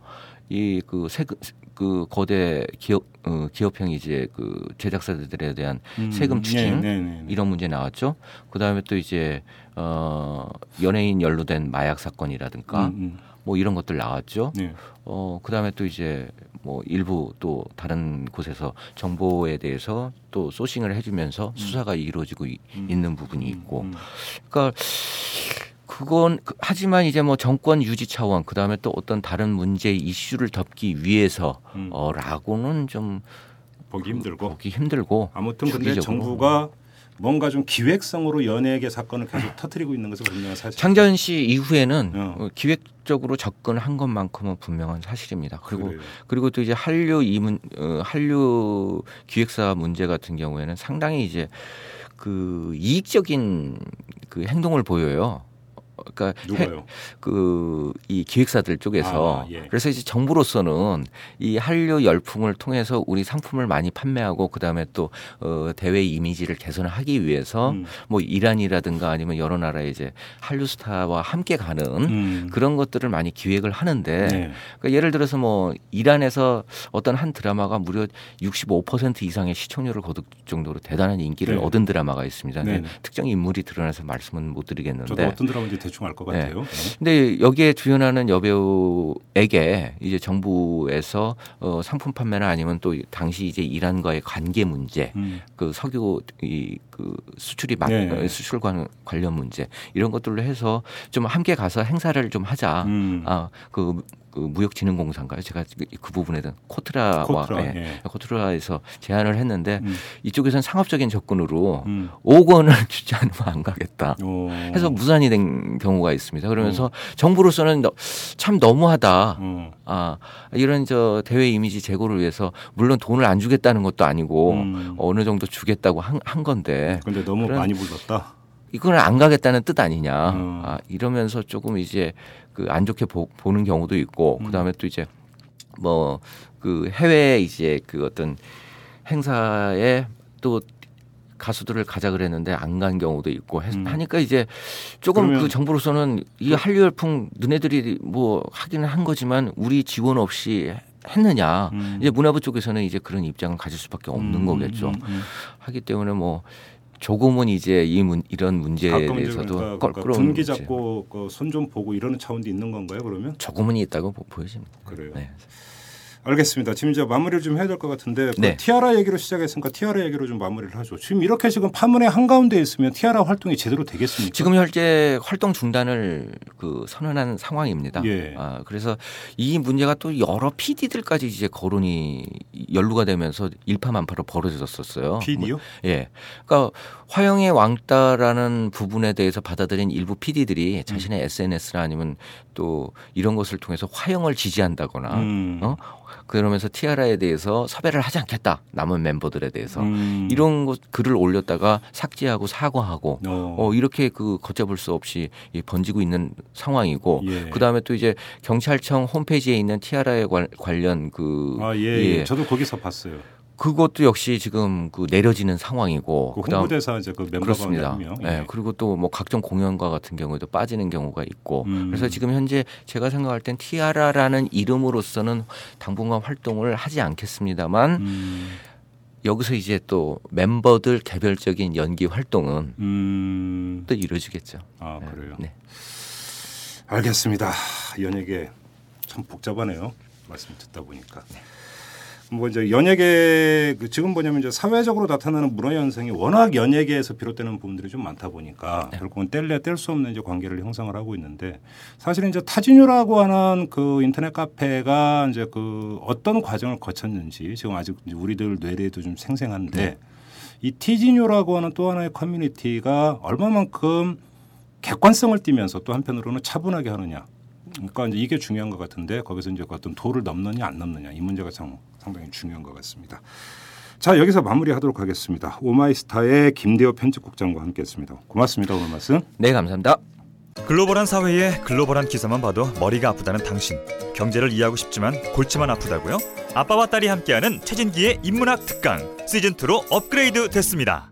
[SPEAKER 7] 이 그 세금 그 거대 기업 어, 기업형 이제 그 제작사들에 대한
[SPEAKER 2] 음.
[SPEAKER 7] 세금 추징
[SPEAKER 2] 네, 네, 네, 네.
[SPEAKER 7] 이런 문제 나왔죠. 그 다음에 또 이제 어 연예인 연루된 마약 사건이라든가
[SPEAKER 2] 음, 음.
[SPEAKER 7] 뭐 이런 것들 나왔죠.
[SPEAKER 2] 네.
[SPEAKER 7] 어 그다음에 또 이제 뭐 일부 또 다른 곳에서 정보에 대해서 또 소싱을 해주면서 수사가 이루어지고 이-
[SPEAKER 2] 음.
[SPEAKER 7] 있는 부분이 있고,
[SPEAKER 2] 음.
[SPEAKER 7] 그러니까 그건 그- 하지만 이제 뭐 정권 유지 차원 그 다음에 또 어떤 다른 문제 이슈를 덮기 위해서
[SPEAKER 2] 음.
[SPEAKER 7] 어라고는 좀
[SPEAKER 2] 보기 힘들고
[SPEAKER 7] 보기 힘들고
[SPEAKER 2] 아무튼 근데. 정부가 뭔가 좀 기획성으로 연예계 사건을 계속 터뜨리고 있는 것은 분명한 사실.
[SPEAKER 7] 장자연 씨 이후에는
[SPEAKER 2] 어.
[SPEAKER 7] 어, 기획적으로 접근한 것만큼은 분명한 사실입니다. 그리고
[SPEAKER 2] 그래요.
[SPEAKER 7] 그리고 또 이제 한류 이문 어, 한류 기획사 문제 같은 경우에는 상당히 이제 그 이익적인 그 행동을 보여요. 어, 그러니까? 그이 기획사들 쪽에서
[SPEAKER 2] 아, 예.
[SPEAKER 7] 그래서 이제 정부로서는 이 한류 열풍을 통해서 우리 상품을 많이 판매하고 그다음에 또 어, 대외 이미지를 개선하기 위해서
[SPEAKER 2] 음.
[SPEAKER 7] 뭐 이란이라든가 아니면 여러 나라의 이제 한류 스타와 함께 가는
[SPEAKER 2] 음.
[SPEAKER 7] 그런 것들을 많이 기획을 하는데
[SPEAKER 2] 네.
[SPEAKER 7] 그러니까 예를 들어서 뭐 이란에서 어떤 한 드라마가 무려 65% 이상의 시청률을 거둘 정도로 대단한 인기를
[SPEAKER 2] 네.
[SPEAKER 7] 얻은 드라마가 있습니다.
[SPEAKER 2] 네.
[SPEAKER 7] 특정 인물이 드러나서 말씀은 못 드리겠는데
[SPEAKER 2] 어떤 드라마인지 대충 알것
[SPEAKER 7] 네.
[SPEAKER 2] 같아요. 네.
[SPEAKER 7] 근데 여기에 주연하는 여배우에게 이제 정부에서 어, 상품 판매나 아니면 또 당시 이제 이란과의 관계 문제,
[SPEAKER 2] 음.
[SPEAKER 7] 그 석유 이그 수출이 막
[SPEAKER 2] 네.
[SPEAKER 7] 어, 수출 관 관련 문제 이런 것들로 해서 좀 함께 가서 행사를 좀 하자.
[SPEAKER 2] 음.
[SPEAKER 7] 아그 그 무역진흥공사인가요? 제가 그, 그 부분에 대한 코트라와
[SPEAKER 2] 코트라,
[SPEAKER 7] 예,
[SPEAKER 2] 예.
[SPEAKER 7] 코트라에서 제안을 했는데
[SPEAKER 2] 음.
[SPEAKER 7] 이쪽에서는 상업적인 접근으로
[SPEAKER 2] 음.
[SPEAKER 7] 5억 원을 주지 않으면 안 가겠다.
[SPEAKER 2] 어.
[SPEAKER 7] 해서 무산이 된 경우가 있습니다. 그러면서 정부로서는 너- 참 너무하다.
[SPEAKER 2] 어.
[SPEAKER 7] 아 이런 저 대외 이미지 제고를 위해서 물론 돈을 안 주겠다는 것도 아니고
[SPEAKER 2] 음.
[SPEAKER 7] 어느 정도 주겠다고 한, 한 건데
[SPEAKER 2] 근데 너무 많이 불렀다.
[SPEAKER 7] 이거는 안 가겠다는 뜻 아니냐.
[SPEAKER 2] 음.
[SPEAKER 7] 아, 이러면서 조금 이제 그 안 좋게 보, 는 경우도 있고
[SPEAKER 2] 음.
[SPEAKER 7] 그다음에 또 이제 뭐 그 해외 이제 그 어떤 행사에 또 가수들을 가자 그랬는데 안 간 경우도 있고 해-
[SPEAKER 2] 음.
[SPEAKER 7] 하니까 이제 조금
[SPEAKER 2] 그
[SPEAKER 7] 정부로서는 이 한류 열풍 너네들이 뭐 하기는 한 거지만 우리 지원 없이 했느냐
[SPEAKER 2] 음.
[SPEAKER 7] 이제 문화부 쪽에서는 이제 그런 입장을 가질 수밖에 없는
[SPEAKER 2] 음,
[SPEAKER 7] 거겠죠.
[SPEAKER 2] 음, 음.
[SPEAKER 7] 하기 때문에 뭐 조금은 이제 이 문, 이런 문제에 대해서도
[SPEAKER 2] 그러니까,
[SPEAKER 7] 껄끄러운
[SPEAKER 2] 분기. 잡고 그 손좀 보고 이러는 차원도 있는 건가요? 그러면
[SPEAKER 7] 조금은 있다고 보- 보여집니다.
[SPEAKER 2] 그래요.
[SPEAKER 7] 네.
[SPEAKER 2] 알겠습니다. 지금 이제 마무리를 좀 해야 될 것 같은데 그
[SPEAKER 7] 네.
[SPEAKER 2] 티아라 얘기로 시작했으니까 티아라 얘기로 좀 마무리를 하죠. 지금 이렇게 지금 파문의 한 가운데 있으면 티아라 활동이 제대로 되겠습니까?
[SPEAKER 7] 지금 현재 활동 중단을 그 선언한 상황입니다.
[SPEAKER 2] 예.
[SPEAKER 7] 아, 그래서 이 문제가 또 여러 PD들까지 이제 거론이 연루가 되면서 일파만파로 벌어졌었어요.
[SPEAKER 2] PD요?
[SPEAKER 7] 예. 그러니까 화영의 왕따라는 부분에 대해서 받아들인 일부 PD들이 자신의 SNS나 아니면 또 이런 것을 통해서 화영을 지지한다거나
[SPEAKER 2] 음.
[SPEAKER 7] 어? 그러면서 티아라에 대해서 섭외를 하지 않겠다. 남은 멤버들에 대해서
[SPEAKER 2] 음.
[SPEAKER 7] 이런 것 글을 올렸다가 삭제하고 사과하고
[SPEAKER 2] 어.
[SPEAKER 7] 어, 이렇게 그 걷잡을 수 없이 이 번지고 있는 상황이고
[SPEAKER 2] 예.
[SPEAKER 7] 그다음에 또 이제 경찰청 홈페이지에 있는 티아라에 관- 관련 그
[SPEAKER 2] 아, 예, 예. 저도 거기서 봤어요.
[SPEAKER 7] 그것도 역시 지금 그 내려지는 상황이고
[SPEAKER 2] 그
[SPEAKER 7] 그다음
[SPEAKER 2] 홍보대사 이제 그
[SPEAKER 7] 그렇습니다.
[SPEAKER 2] 한 명.
[SPEAKER 7] 예. 그리고 또 뭐 각종 공연과 같은 경우에도 빠지는 경우가 있고
[SPEAKER 2] 음.
[SPEAKER 7] 그래서 지금 현재 제가 생각할 땐 티아라라는 이름으로서는 당분간 활동을 하지 않겠습니다만
[SPEAKER 2] 음.
[SPEAKER 7] 여기서 이제 또 멤버들 개별적인 연기 활동은
[SPEAKER 2] 음.
[SPEAKER 7] 또 이루어지겠죠.
[SPEAKER 2] 아, 그래요.
[SPEAKER 7] 네.
[SPEAKER 2] 알겠습니다. 연예계 참 복잡하네요. 말씀 듣다 보니까. 뭐 이제 연예계 그 지금 뭐냐면 이제 사회적으로 나타나는 문화 현상이 워낙 연예계에서 비롯되는 부분들이 좀 많다 보니까 결국은 뗄래 뗄 수 없는 이제 관계를 형성을 하고 있는데 사실은 이제 타진유라고 하는 그 인터넷 카페가 이제 그 어떤 과정을 거쳤는지 지금 아직 우리들 뇌리에도 좀 생생한데 이 티진유라고 하는 또 하나의 커뮤니티가 얼마만큼 객관성을 띠면서 또 한편으로는 차분하게 하느냐. 그러니까 이제 이게 중요한 것 같은데 거기서 이제 그 어떤 도를 넘느냐 안 넘느냐 이 문제가 참 상당히 중요한 것 같습니다. 자 여기서 마무리하도록 하겠습니다. 오마이스타의 김대호 편집국장과 함께했습니다. 고맙습니다 오늘 말씀.
[SPEAKER 7] 네, 감사합니다.
[SPEAKER 8] 글로벌한 사회에 글로벌한 기사만 봐도 머리가 아프다는 당신. 경제를 이해하고 싶지만 골치만 아프다고요? 아빠와 딸이 함께하는 최진기의 인문학 특강 시즌 2로 업그레이드 됐습니다.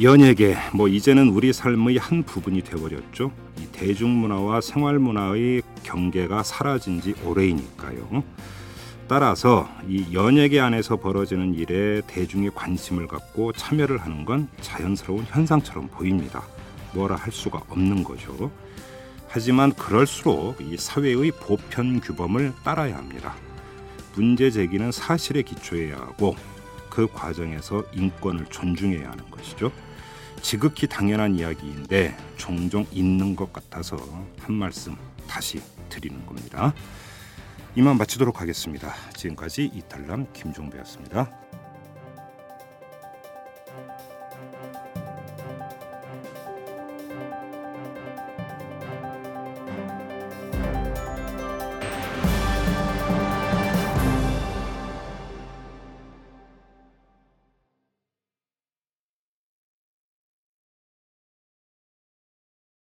[SPEAKER 2] 연예계 뭐 이제는 우리 삶의 한 부분이 되어버렸죠. 이 대중문화와 생활문화의 경계가 사라진 지 오래이니까요. 따라서 이 연예계 안에서 벌어지는 일에 대중이 관심을 갖고 참여를 하는 건 자연스러운 현상처럼 보입니다. 뭐라 할 수가 없는 거죠. 하지만 그럴수록 이 사회의 보편 규범을 따라야 합니다. 문제 제기는 사실에 기초해야 하고 그 과정에서 인권을 존중해야 하는 것이죠. 지극히 당연한 이야기인데 종종 있는 것 같아서 한 말씀 다시 드리는 겁니다. 이만 마치도록 하겠습니다. 지금까지 이탈남 김종배였습니다.